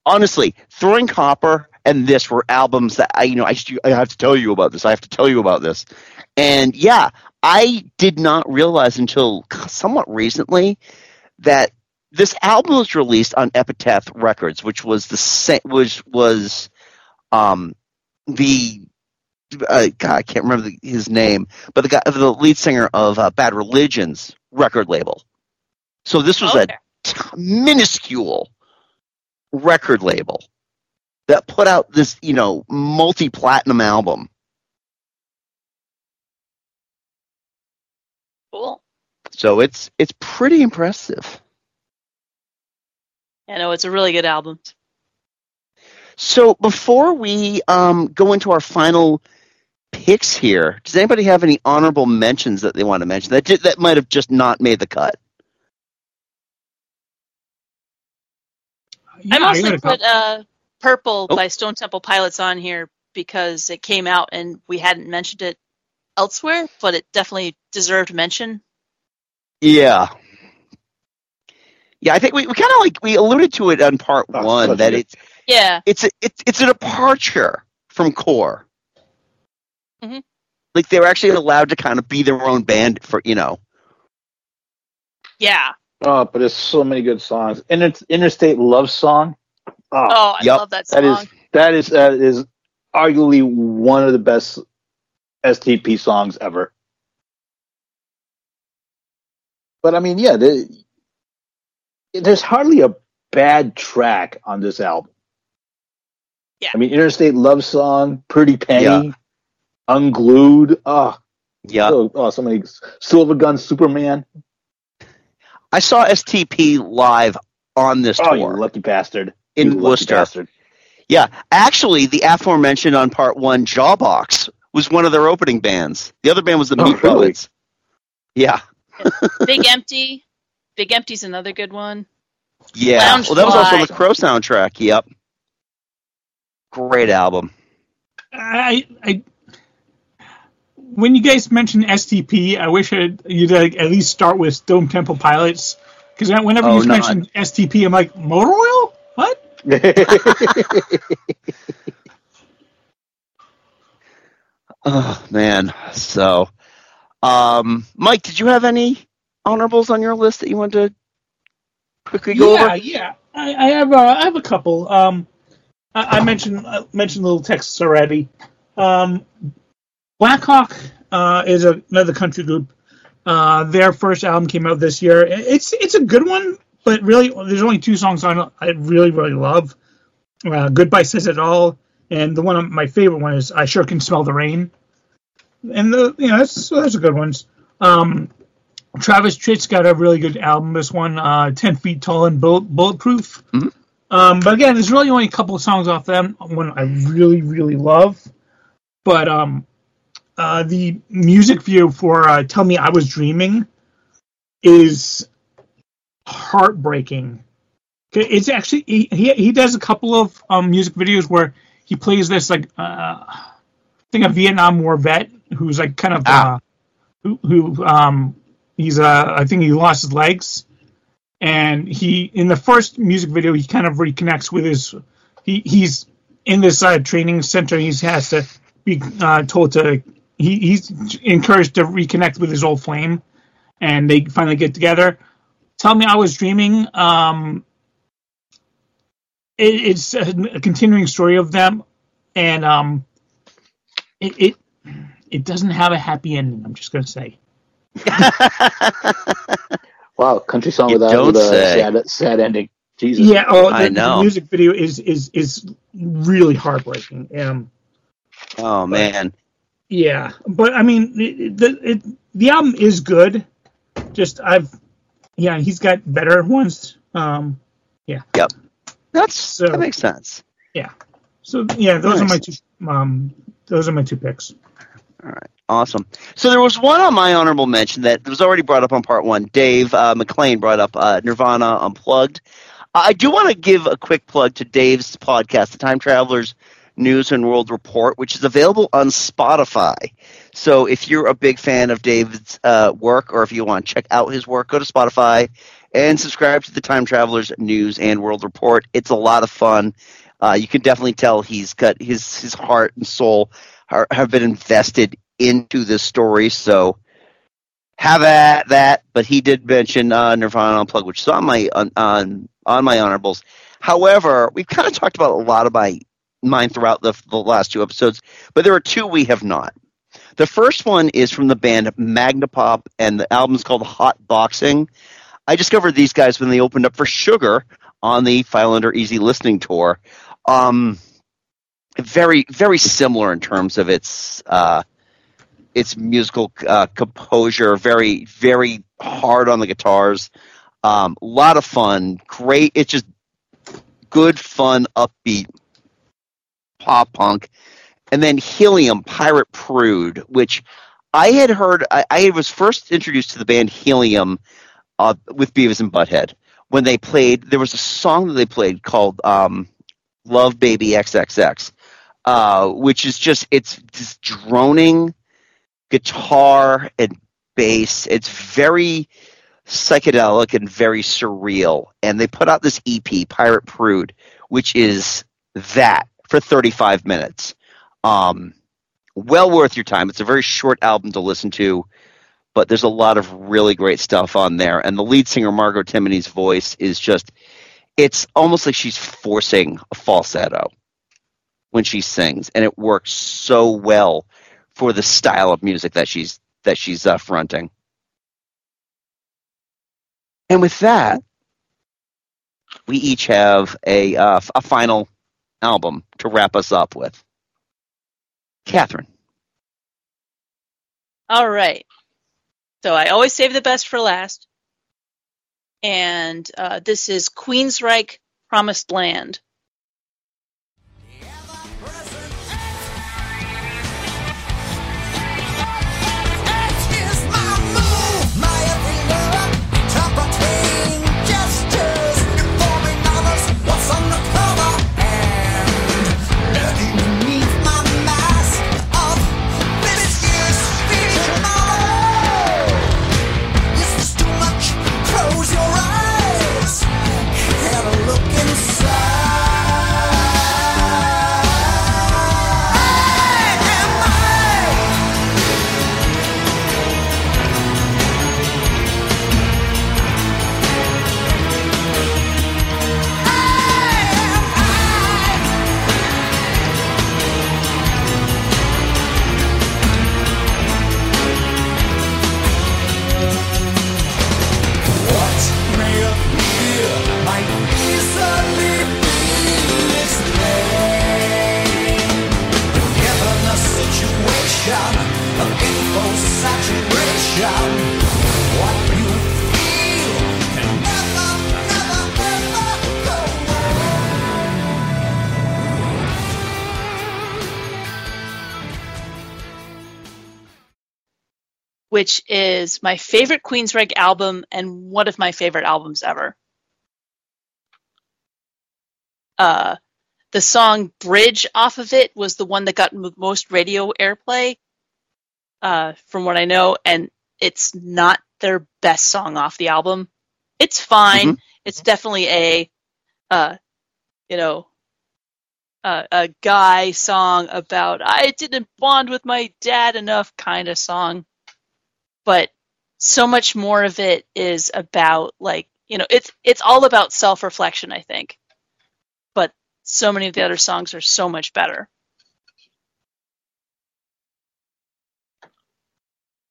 honestly, throwing copper and this were albums that I, you know, I, I have to tell you about this. I have to tell you about this. And yeah, I did not realize until somewhat recently that this album was released on Epitaph Records, which was the sa- which was um the uh, God, I can't remember the, his name, but the guy, the lead singer of uh, Bad Religion's record label. So this was a t- minuscule record label that put out this, you know, multi-platinum album. Cool. So it's it's pretty impressive. I know it's a really good album. So before we um, go into our final picks here, does anybody have any honorable mentions that they want to mention that that might have just not made the cut? I mostly gotta put uh, "Purple" Oh. by Stone Temple Pilots on here because it came out and we hadn't mentioned it elsewhere, but it definitely deserved mention. Yeah. Yeah, I think we, we kind of like we alluded to it on part one such a that it's Yeah, it's a it's it's a departure from core. Mhm. Like they were actually allowed to kind of be their own band for you know. yeah. Oh, but there's so many good songs. Inter- Interstate Love Song. Oh, Oh, I Yep. love that song. that is that is that is arguably one of the best STP songs ever. But I mean, yeah, the, there's hardly a bad track on this album. Yeah. I mean, Interstate Love Song, Pretty Penny, Yeah. Unglued. Oh, Yeah. oh, oh, so many. Silver Gun Superman. I saw STP live on this Oh, you tour lucky bastard. You in lucky Worcester. bastard. Yeah, actually, the aforementioned on part one, Jawbox, was one of their opening bands. The other band was the Oh, Meat really? Poets. Yeah, Big Empty. Big Empty's another good one. yeah. Lounge well, that was also the Crow soundtrack. Yep. Great album. I, I, when you guys mentioned STP, I wish I'd, you'd like, at least start with Stone Temple Pilots, because whenever Oh, you not- mention STP, I'm like motor oil. What? Oh man. So, um, Mike, did you have any honorables on your list that you wanted to quickly go yeah, over? yeah. I, I have uh, I have a couple. Um, I, I mentioned I mentioned Little Texas already. Um, Blackhawk uh, is a, another country group. Uh, their first album came out this year. It's it's a good one, but really there's only two songs on it I really really love. Uh, Goodbye says it all, and the one my favorite one is I sure can smell the rain. And the you know that's those are good ones. Um, Travis Tritt's got a really good album. This one, uh, ten feet tall and bullet, bulletproof. Mhm. Um, but again, there's really only a couple of songs off them. One I really really love, but um, uh, the music video for uh, "Tell Me I Was Dreaming" is heartbreaking. Okay, It's actually he, he he does a couple of um, music videos where he plays this like uh, I think a Vietnam War vet who's like kind of Ah. uh, who who um he's uh I think he lost his legs and he in the first music video he kind of reconnects with his he he's in this uh, training center he has to be uh, told to he, he's encouraged to reconnect with his old flame and they finally get together tell me i was dreaming um it, it's a, a continuing story of them and um it, it it doesn't have a happy ending i'm just gonna say wow, country song You with a, with a sad, sad ending. Jesus. Yeah, oh, the, I know. the music video is is is really heartbreaking. Um, Oh man. Yeah, but I mean, it, the it, the album is good. Just I've, yeah, he's got better ones. Um, yeah. Yep. That's So- that makes sense. yeah. So yeah, those are my two. Um, those are my two picks. All right. Awesome. So there was one on my honorable mention that was already brought up on part one. Dave uh, McLean brought up uh, Nirvana Unplugged. I do want to give a quick plug to Dave's podcast, The Time Travelers News and World Report, which is available on Spotify. So if you're a big fan of David's uh, work, or if you want to check out his work, go to Spotify and subscribe to the Time Travelers News and World Report. It's a lot of fun. Uh, you can definitely tell he's got his his heart and soul are, have been invested into this story. So have at that. But he did mention uh, Nirvana Unplugged, which is on my on, on on my honorables. However, we've kind of talked about a lot of my mine throughout the, the last two episodes, but there are two we have not. The first one is from the band Magnapop, and the album's called Hot Boxing. I discovered these guys when they opened up for Sugar on the File Under Easy Listening Tour. Um, very, very similar in terms of its uh, its musical uh, composure. Very, very hard on the guitars. A um, lot of fun. Great. It's just good, fun, upbeat pop punk. And then Helium, Pirate Prude, which I had heard. I, I was first introduced to the band Helium uh, with Beavis and Butthead when they played. There was a song that they played called um, "Love Baby XXX," uh, which is just it's this droning guitar and bass. It's very psychedelic and very surreal. And they put out this EP, Pirate Prude, which is that for 35 minutes. Um, well worth your time. It's a very short album to listen to, but there's a lot of really great stuff on there. And the lead singer, Margot Timony's voice is just, it's almost like she's forcing a falsetto when she sings. And it works so well for the style of music that she's, that she's uh, fronting. And with that, we each have a uh, a final album to wrap us up with. Catherine. All right. So I always save the best for last. And uh, this is Queensryche Promised Land. Which is my favorite Queensryche album and one of my favorite albums ever. Uh, the song "Bridge" off of it was the one that got m- most radio airplay, uh, from what I know, and it's not their best song off the album. It's fine. It's definitely a, uh, you know, uh, a guy song about I didn't bond with my dad enough kind of song but so much more of it is about like you know it's it's all about self-reflection i think. But so many of the other songs are so much better.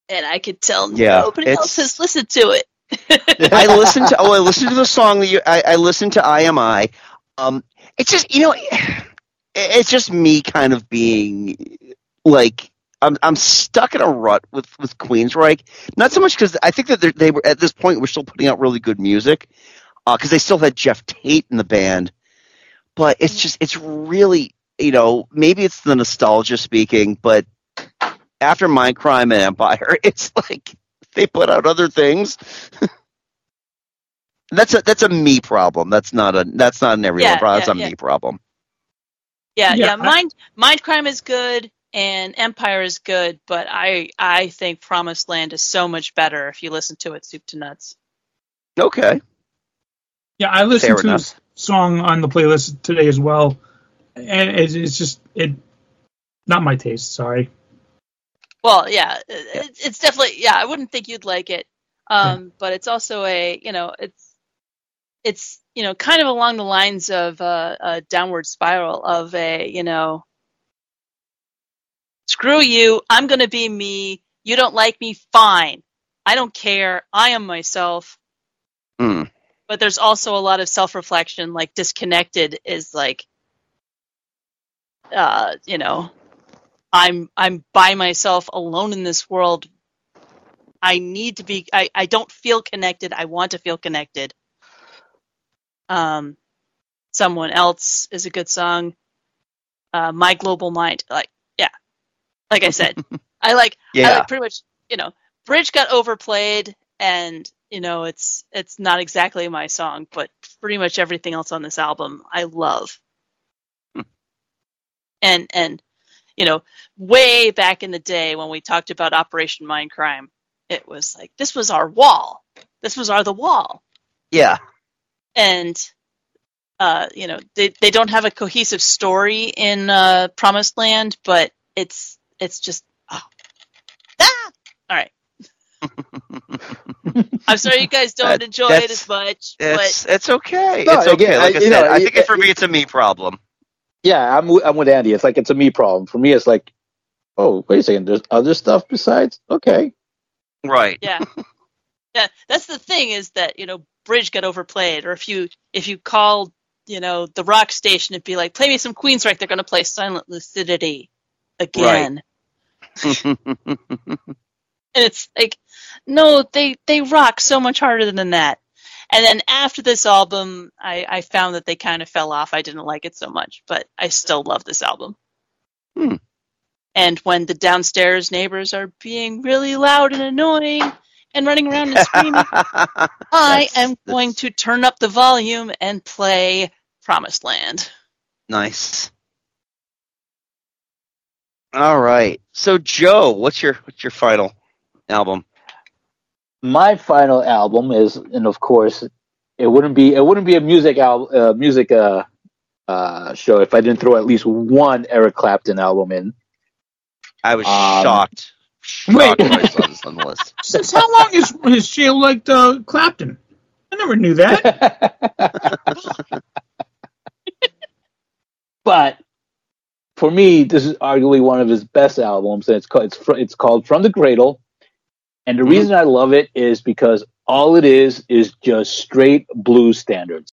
And i could tell Yeah, nobody else has listened to it. I listened to oh I listened to the song that you I, I listened to I Am I. Um it's just you know it's just me kind of being like I'm I'm stuck in a rut with with Queensryche. Not so much because I think that they're- were at this point were still putting out really good music uh, because they still had Geoff Tate in the band, but it's just it's really you know, maybe it's the nostalgia speaking, but after Mindcrime and Empire, it's like they put out other things. that's a that's a me problem. That's not a that's not an everyone Yeah, problem. That's a yeah. me problem. Yeah, Yeah, yeah. Mind Mind Crime is good and Empire is good, but I I think Promised Land is so much better if you listen to it soup to nuts. Okay. Yeah, I listened Fair to enough. his song on the playlist today as well, and it's, it's just it not my taste. Sorry. Well, yeah, it, it's definitely yeah. I wouldn't think you'd like it, um, but it's also a you know it's it's you know kind of along the lines of uh, a downward spiral of a you know screw you, I'm gonna be me. You don't like me, fine. I don't care. I am myself. Hmm. But there's also a lot of self-reflection. Like disconnected is like, uh, you know, I'm I'm by myself alone in this world. I need to be I, I don't feel connected. I want to feel connected. Um someone else is a good song. Uh My Global Mind. Like. Like I said. I like I Yeah. like pretty much you know, Bridge got overplayed and you know it's it's not exactly my song, but pretty much everything else on this album I love. And and you know, way back in the day when we talked about Operation Mindcrime, it was like this was our wall. This was our the wall. Yeah. And uh, you know, they they don't have a cohesive story in uh, Promised Land, but it's it's just oh. ah! all right. I'm sorry you guys don't That- enjoy it as much, It's but it's okay. No, it's okay. again, like I, I- said, know, I think it- it, for me it's a me problem. Yeah, I'm I'm with Andy. It's like it's a me problem. For me, it's like, oh, wait a second. There's other stuff besides. Okay. Right. yeah yeah that's the thing is that you know bridge got overplayed or if you if you call you know the rock station and be like play me some Queens, right? they're going to play silent lucidity again and it's like no they they rock so much harder than that and then after this album i i found that they kind of fell off i didn't like it so much but i still love this album Hmm. and when the downstairs neighbors are being really loud and annoying and running around and screaming i am going to turn up the volume and play promised land nice. All right. So Joe, what's your what's your final album? My final album is, and of course, it wouldn't be it wouldn't be a music al- uh, music uh, uh, show if I didn't throw at least one Eric Clapton album in. I was Um, shocked. Wait. Shocked when I saw this on the list. Since how long is has Shale liked uh, Clapton? I never knew that. but for me, this is arguably one of his best albums, and it's called it's, fr- it's called From the Cradle. And the mm-hmm. reason I love it is because all it is is just straight blues standards.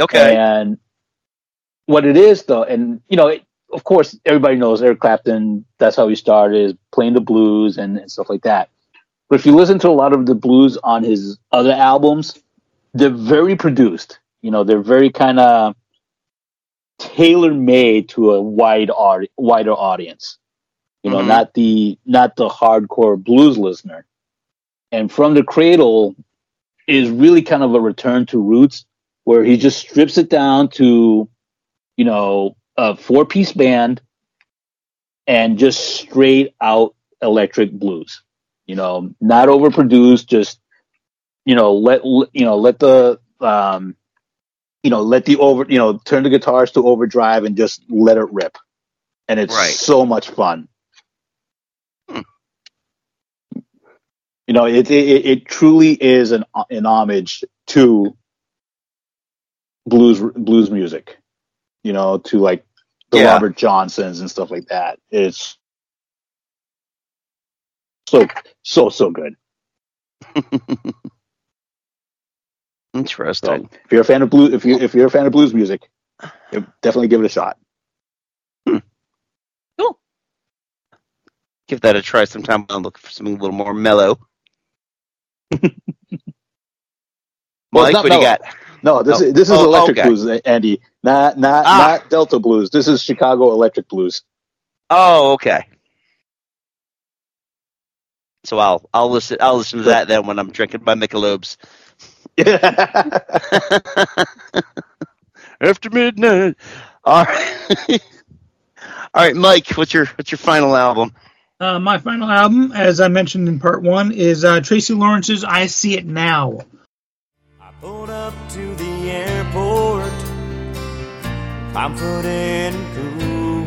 Okay. And what it is, though, and you know, it, of course, everybody knows Eric Clapton. That's how he started, playing the blues and, and stuff like that. But if you listen to a lot of the blues on his other albums, they're very produced. You know, they're very kind of tailor made to a wide audi- wider audience. You know, Mhm. not the not the hardcore blues listener. And from the cradle is really kind of a return to roots where he just strips it down to, you know, a four piece band and just straight out electric blues. You know, not overproduced, just you know, let you know, let the um, you know, let the over, you know, turn the guitars to overdrive and just let it rip, and it's Right. so much fun. Hmm. You know, it, it it truly is an an homage to blues blues music. You know, to like the Yeah. Robert Johnsons and stuff like that. It's so so so good. Interesting. So if you're a fan of blues, if you if you're a fan of blues music, definitely give it a shot. Hmm. Cool. Give that a try sometime. I'm looking for something a little more mellow. Well, Mike, it's not what do you got? No, this Oh, is this is oh, electric okay. blues, Andy. Not not Ah. not Delta blues. This is Chicago electric blues. Oh, okay. So I'll I'll listen I'll listen to that then when I'm drinking my Michelobs. After midnight. All right. All right, Mike, what's your what's your final album? Uh, my final album, as I mentioned in part one, is uh, Tracy Lawrence's "I See It Now." Pulled up to the airport, confident and cool.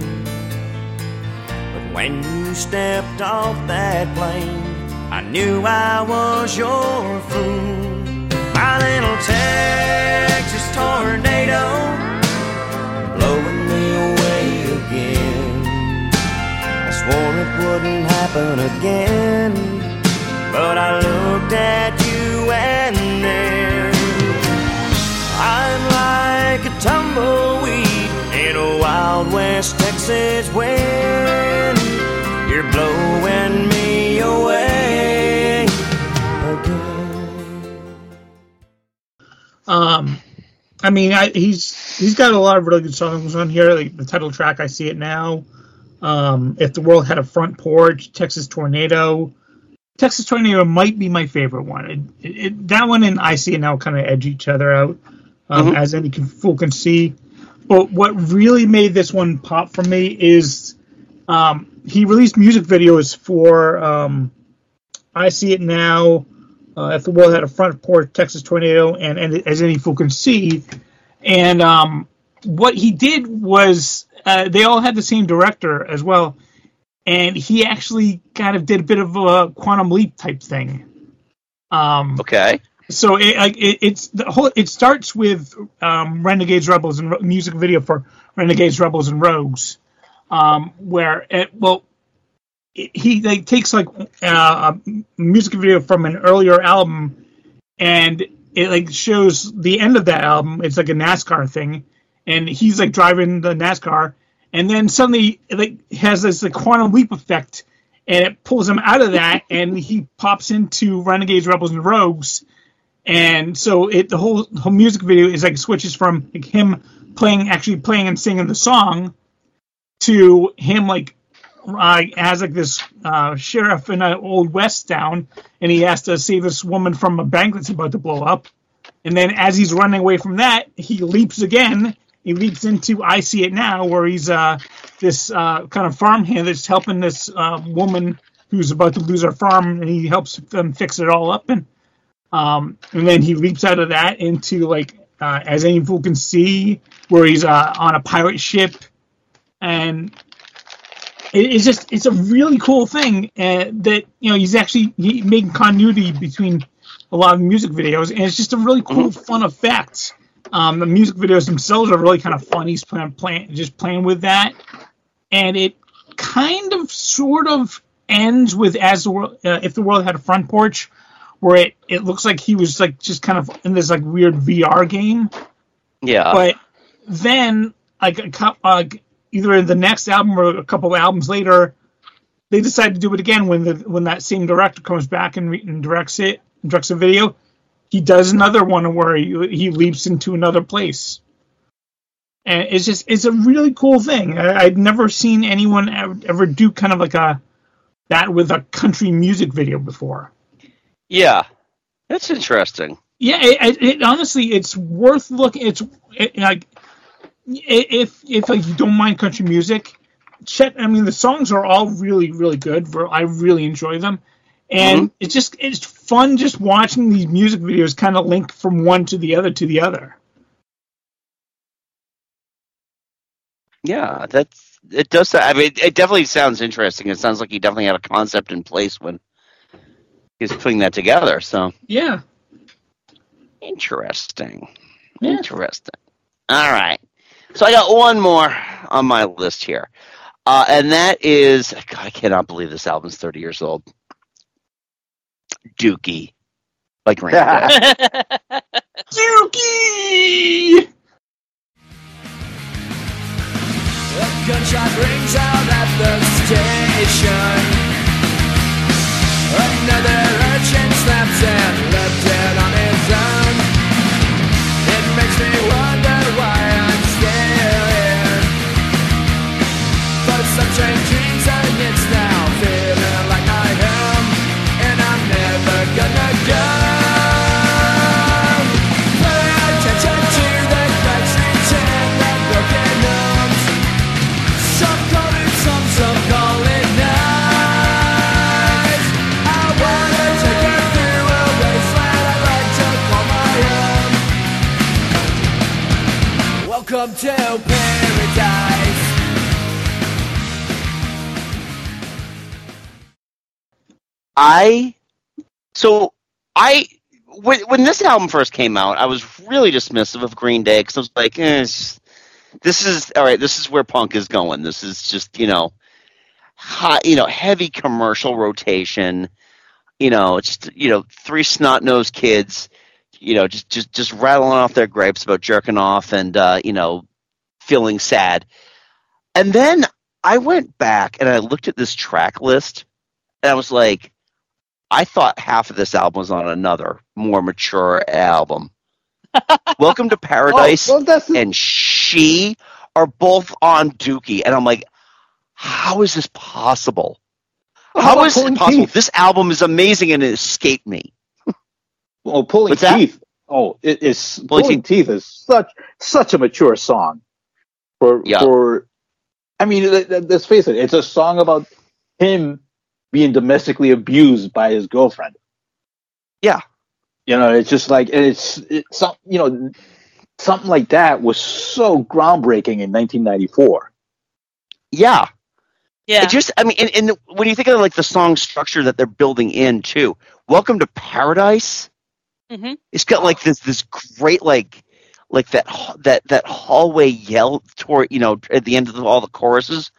But when you stepped off that plane, I knew I was your fool. My little Texas tornado, blowing me away again. I swore it wouldn't happen again, but I looked at you and then tumbleweed in a wild west Texas wind. You're blowing me away again. Um, I mean, I, he's he's got a lot of really good songs on here. Like the title track, "I See It Now," um, "If the World Had a Front Porch," "Texas Tornado." Texas Tornado might be my favorite one. It, it, that one and "I See It Now" kind of edge each other out, um, Mhm. as any fool can see. But what really made this one pop for me is um, he released music videos for um, "I See It Now." uh, if the world had a front porch, Texas tornado, and, and as any fool can see. And um, what he did was uh, they all had the same director as well, and he actually kind of did a bit of a quantum leap type thing. Um, Okay. So it, it, it's the whole. It starts with um, Renegades, Rebels, and Ro- music video for Renegades, Rebels, and Rogues, um, where it, well, it, he like takes like uh, a music video from an earlier album, and it like shows the end of that album. It's like a NASCAR thing, and he's like driving the NASCAR, and then suddenly it like has this like quantum leap effect, and it pulls him out of that, and he pops into Renegades, Rebels, and Rogues and so it the whole whole music video is like switches from like him playing actually playing and singing the song to him like uh, as like this uh, sheriff in an old west town and he has to save this woman from a bank that's about to blow up. And then as he's running away from that he leaps again. He leaps into i see it now where he's uh, this uh, kind of farmhand that's helping this uh, woman who's about to lose her farm and he helps them fix it all up. And um, and then he leaps out of that into like uh, as any fool can see, where he's uh, on a pirate ship, and it, it's just it's a really cool thing uh, that you know he's actually he, making continuity between a lot of music videos, and it's just a really cool, fun effect. Um, the music videos themselves are really kind of fun. He's playing, playing just playing with that, and it kind of sort of ends with as the world uh, if the world had a front porch where it, it looks like he was like just kind of in this like weird VR game. Yeah. But then like a cou- uh, either in the next album or a couple of albums later, they decide to do it again when the when that same director comes back and, re- and directs it, and directs a video. He does another one where he, he leaps into another place. And it's just it's a really cool thing. I, I'd never seen anyone ever, ever do kind of like a that with a country music video before. Yeah. That's interesting. Yeah, it, it, it honestly, it's worth looking. It's it, like if if like you don't mind country music, Chet, I mean, the songs are all really, really good. I really enjoy them, and mm-hmm. it's just it's fun just watching these music videos kind of link from one to the other to the other. Yeah, that's it. Does I mean, it definitely sounds interesting. It sounds like he definitely had a concept in place when he was putting that together. So Yeah. interesting, interesting. All right, so I got one more on my list here, uh, and that is God, I cannot believe this album's thirty years old. Dookie, by Green Dookie. A gunshot rings out at the station. Another urchin and left dead on his own. It makes me Welcome to paradise. I so I when when this album first came out, I was really dismissive of Green Day because I was like, eh, it's this is all right. This is where punk is going. This is just you know, high, you know, heavy commercial rotation. You know, just you know, three snot nosed kids. You know, just just just rattling off their gripes about jerking off and uh, you know, feeling sad. And then I went back and I looked at this track list, and I was like, I thought half of this album was on another more mature album. Welcome to Paradise Oh, well, and She are both on Dookie, and I'm like, how is this possible? Well, How how is it possible? Teeth? This album is amazing and it escaped me. Well, pulling What's that? teeth. Oh, it is Pulling pulling, teeth is such such a mature song. For Yeah. for, I mean, let- let- let's face it. It's a song about him being domestically abused by his girlfriend. Yeah. You know, it's just like it's it's some you know something like that was so groundbreaking in 1994. Yeah. Yeah. It just, I mean, and, and when you think of like the song structure that they're building in too, Welcome to Paradise, Mhm. it's got like this this great like like that that that hallway yell toward you know at the end of all the choruses.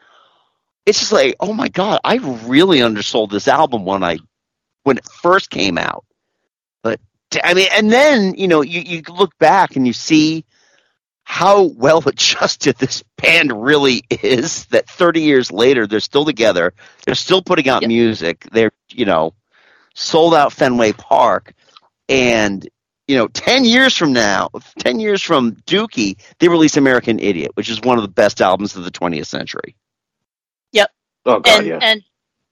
It's just like, oh my god, I really undersold this album when I when it first came out. But I mean, and then you know you you look back and you see how well adjusted this band really is that 30 years later they're still together they're still putting out music they're you know sold out fenway park and you know 10 years from now 10 years from dookie they release american idiot which is one of the best albums of the 20th century Yep. Oh god, and yeah. and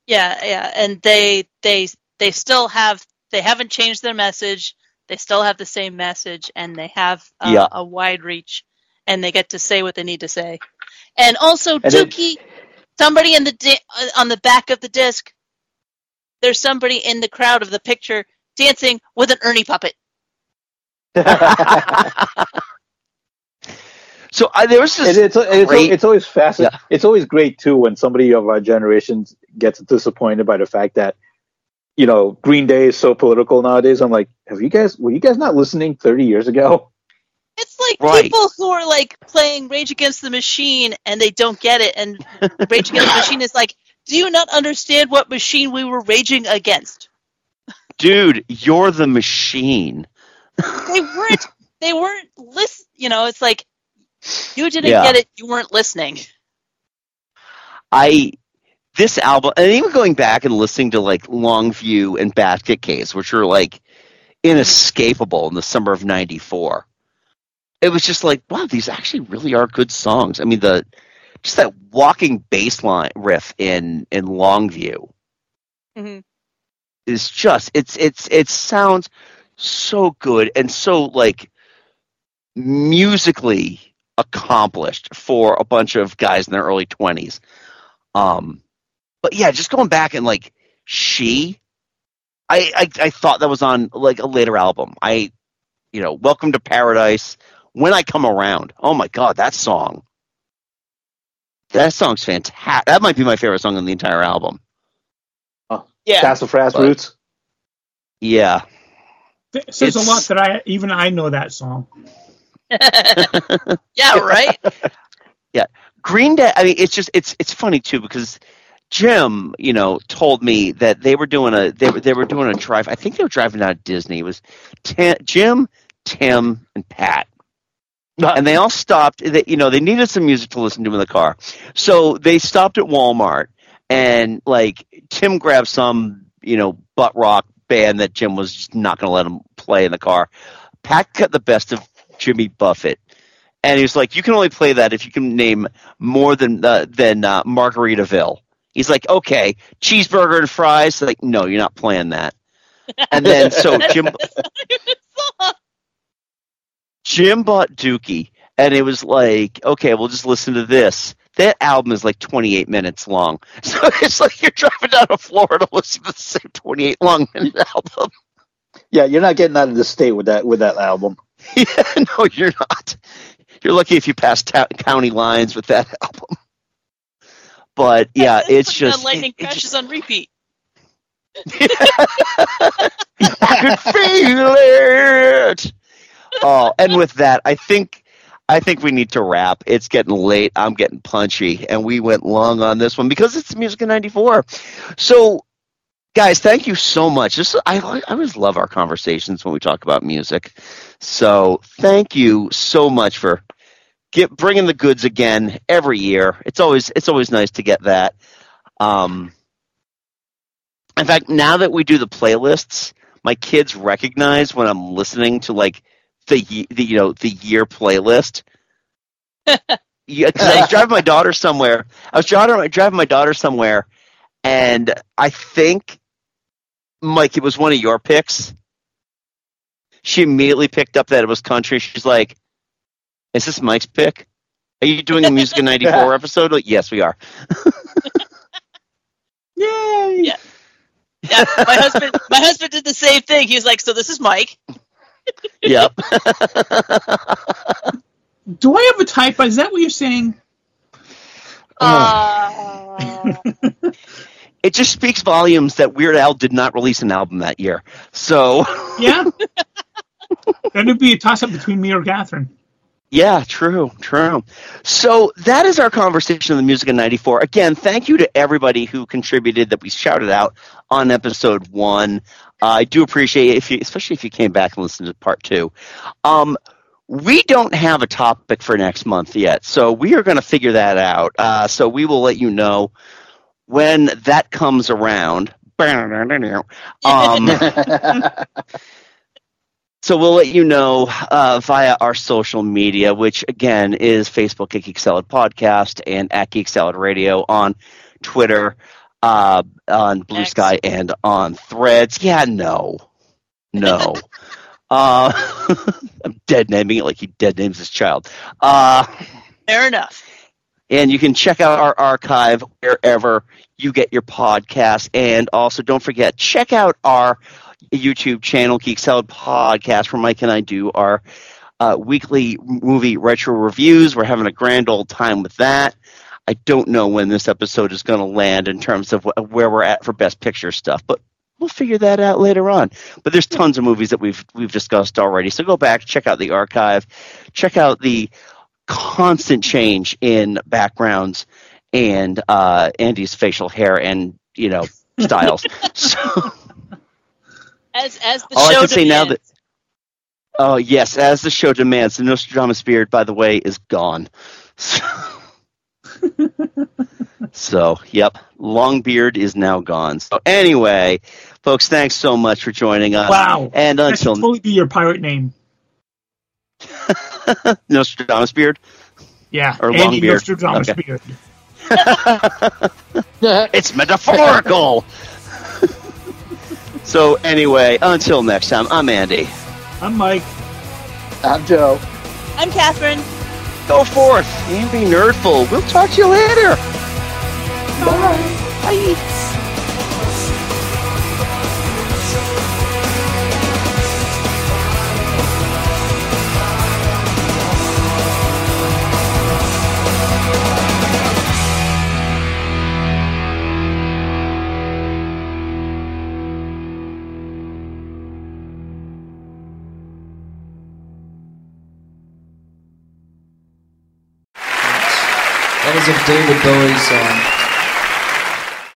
yeah, yeah, and they they they still have they haven't changed their message. They still have the same message, and they have uh, Yeah. a wide reach, and they get to say what they need to say. And also, And it- Dookie, somebody in the di- uh, on the back of the disc, there's somebody in the crowd of the picture dancing with an Ernie puppet. so uh, there was this It, it's it's, great- it's always fascinating. It's always great too when somebody of our generation gets disappointed by the fact that you know Green Day is so political nowadays. I'm like, have you guys were you guys not listening 30 years ago? It's like Right. people who are like playing Rage Against the Machine and they don't get it, and Rage Against the Machine is like, do you not understand what machine we were raging against? Dude you're the machine They weren't. They weren't list. You know, it's like you didn't Yeah. get it. You weren't listening. I this album, and even going back and listening to like Longview and Basket Case, which were like inescapable in the summer of '94. It was just like, wow, these actually really are good songs. I mean, the just that walking bass line riff in in Longview Mm-hmm. Is just it's it's it sounds so good and so like musically accomplished for a bunch of guys in their early 20s Um, but yeah, just going back and like she, I, I I thought that was on like a later album. I, you know, Welcome to Paradise. When I come around, oh my god, that song. That song's fantastic. That might be my favorite song on the entire album. Yeah. Sassafras But- Roots. Yeah. It says a lot that I even I know that song. yeah, right. Yeah, Green Day. I mean, it's just it's it's funny too because Jim, you know, told me that they were doing a they were they were doing a drive. I think they were driving out of Disney. It was Tim, Jim, Tim, and Pat. And they all stopped. They, you know, they needed some music to listen to in the car, so they stopped at Walmart and like Tim grabbed some, you know, butt rock band that Jim was just not going to let him play in the car. Pat got the best of Jimmy Buffett, and he was like, "You can only play that if you can name more than uh, than uh, Margaritaville." He's like, "Okay, cheeseburger and fries." Like, no, you're not playing that. And then so Jim Jim bought Dookie, and it was like, okay, we'll just listen to this. That album is like 28 minutes long, so it's like you're driving down to Florida to listen to the same 28 long minute album. Yeah, you're not getting out of the state with that with that album. Yeah, no, you're not. You're lucky if you pass ta- county lines with that album. But yeah, it's Like just the lightning it- it crashes on repeat. I could feel it. Oh, and with that, I think I think we need to wrap. It's getting late. I'm getting punchy, and we went long on this one because it's Music in '94. So, guys, thank you so much. This I I always love our conversations when we talk about music. So, thank you so much for get bringing the goods again every year. It's always it's always nice to get that. Um, in fact, now that we do the playlists, my kids recognize when I'm listening to like the the you know the year playlist. yeah, 'cause I was driving my daughter somewhere. I was driving driving my daughter somewhere, and I think Mike, it was one of your picks. She immediately picked up that it was country. She's like, "Is this Mike's pick? Are you doing a Music in '94 episode?" Like, yes, we are. Yay! Yeah. Yeah, my husband my husband did the same thing. He was like, "So this is Mike." Yep. Do I have a typo? Is that what you're saying? Uh, it just speaks volumes that Weird Al did not release an album that year. So Yeah. That'd be a toss up between me or Catherine. yeah, true, true. So that is our conversation on the music in '94. Again, thank you to everybody who contributed that we shouted out on episode one. Uh, I do appreciate it if you, especially if you came back and listened to part two. Um, we don't have a topic for next month yet, so we are going to figure that out. Uh, so we will let you know when that comes around. Um, So we'll let you know uh, via our social media, which again is Facebook at Geek Salad Podcast and at Geek Salad Radio on Twitter, uh, on Blue. Sky, and on Threads. Yeah, no, no. uh, I'm dead naming it like he dead names his child. Uh, fair enough. and you can check out our archive wherever you get your podcast. And also, don't forget, check out our YouTube channel, Geek Salad Podcast, where Mike and I do our uh, weekly movie retro reviews. We're having a grand old time with that. I don't know when this episode is going to land in terms of wh- where we're at for Best Picture stuff, but we'll figure that out later on. But there's tons of movies that we've we've discussed already. So go back, check out the archive, check out the constant change in backgrounds and uh, Andy's facial hair and you know styles. so As as the all I show can say now that demands. oh yes, as the show demands, the Nostradamus beard, by the way, is gone. So, yep, long beard is now gone. So anyway, folks, thanks so much for joining us. Wow. And That should until totally be your pirate name. Nostradamus beard Yeah. or Andy long beard. Nostradamus Okay. beard. it's metaphorical. so anyway, until next time, I'm Andy. I'm Mike. I'm Joe. I'm Catherine. Go forth and be nerdful. We'll talk to you later. Bye. Bye. David Bowie song. Um,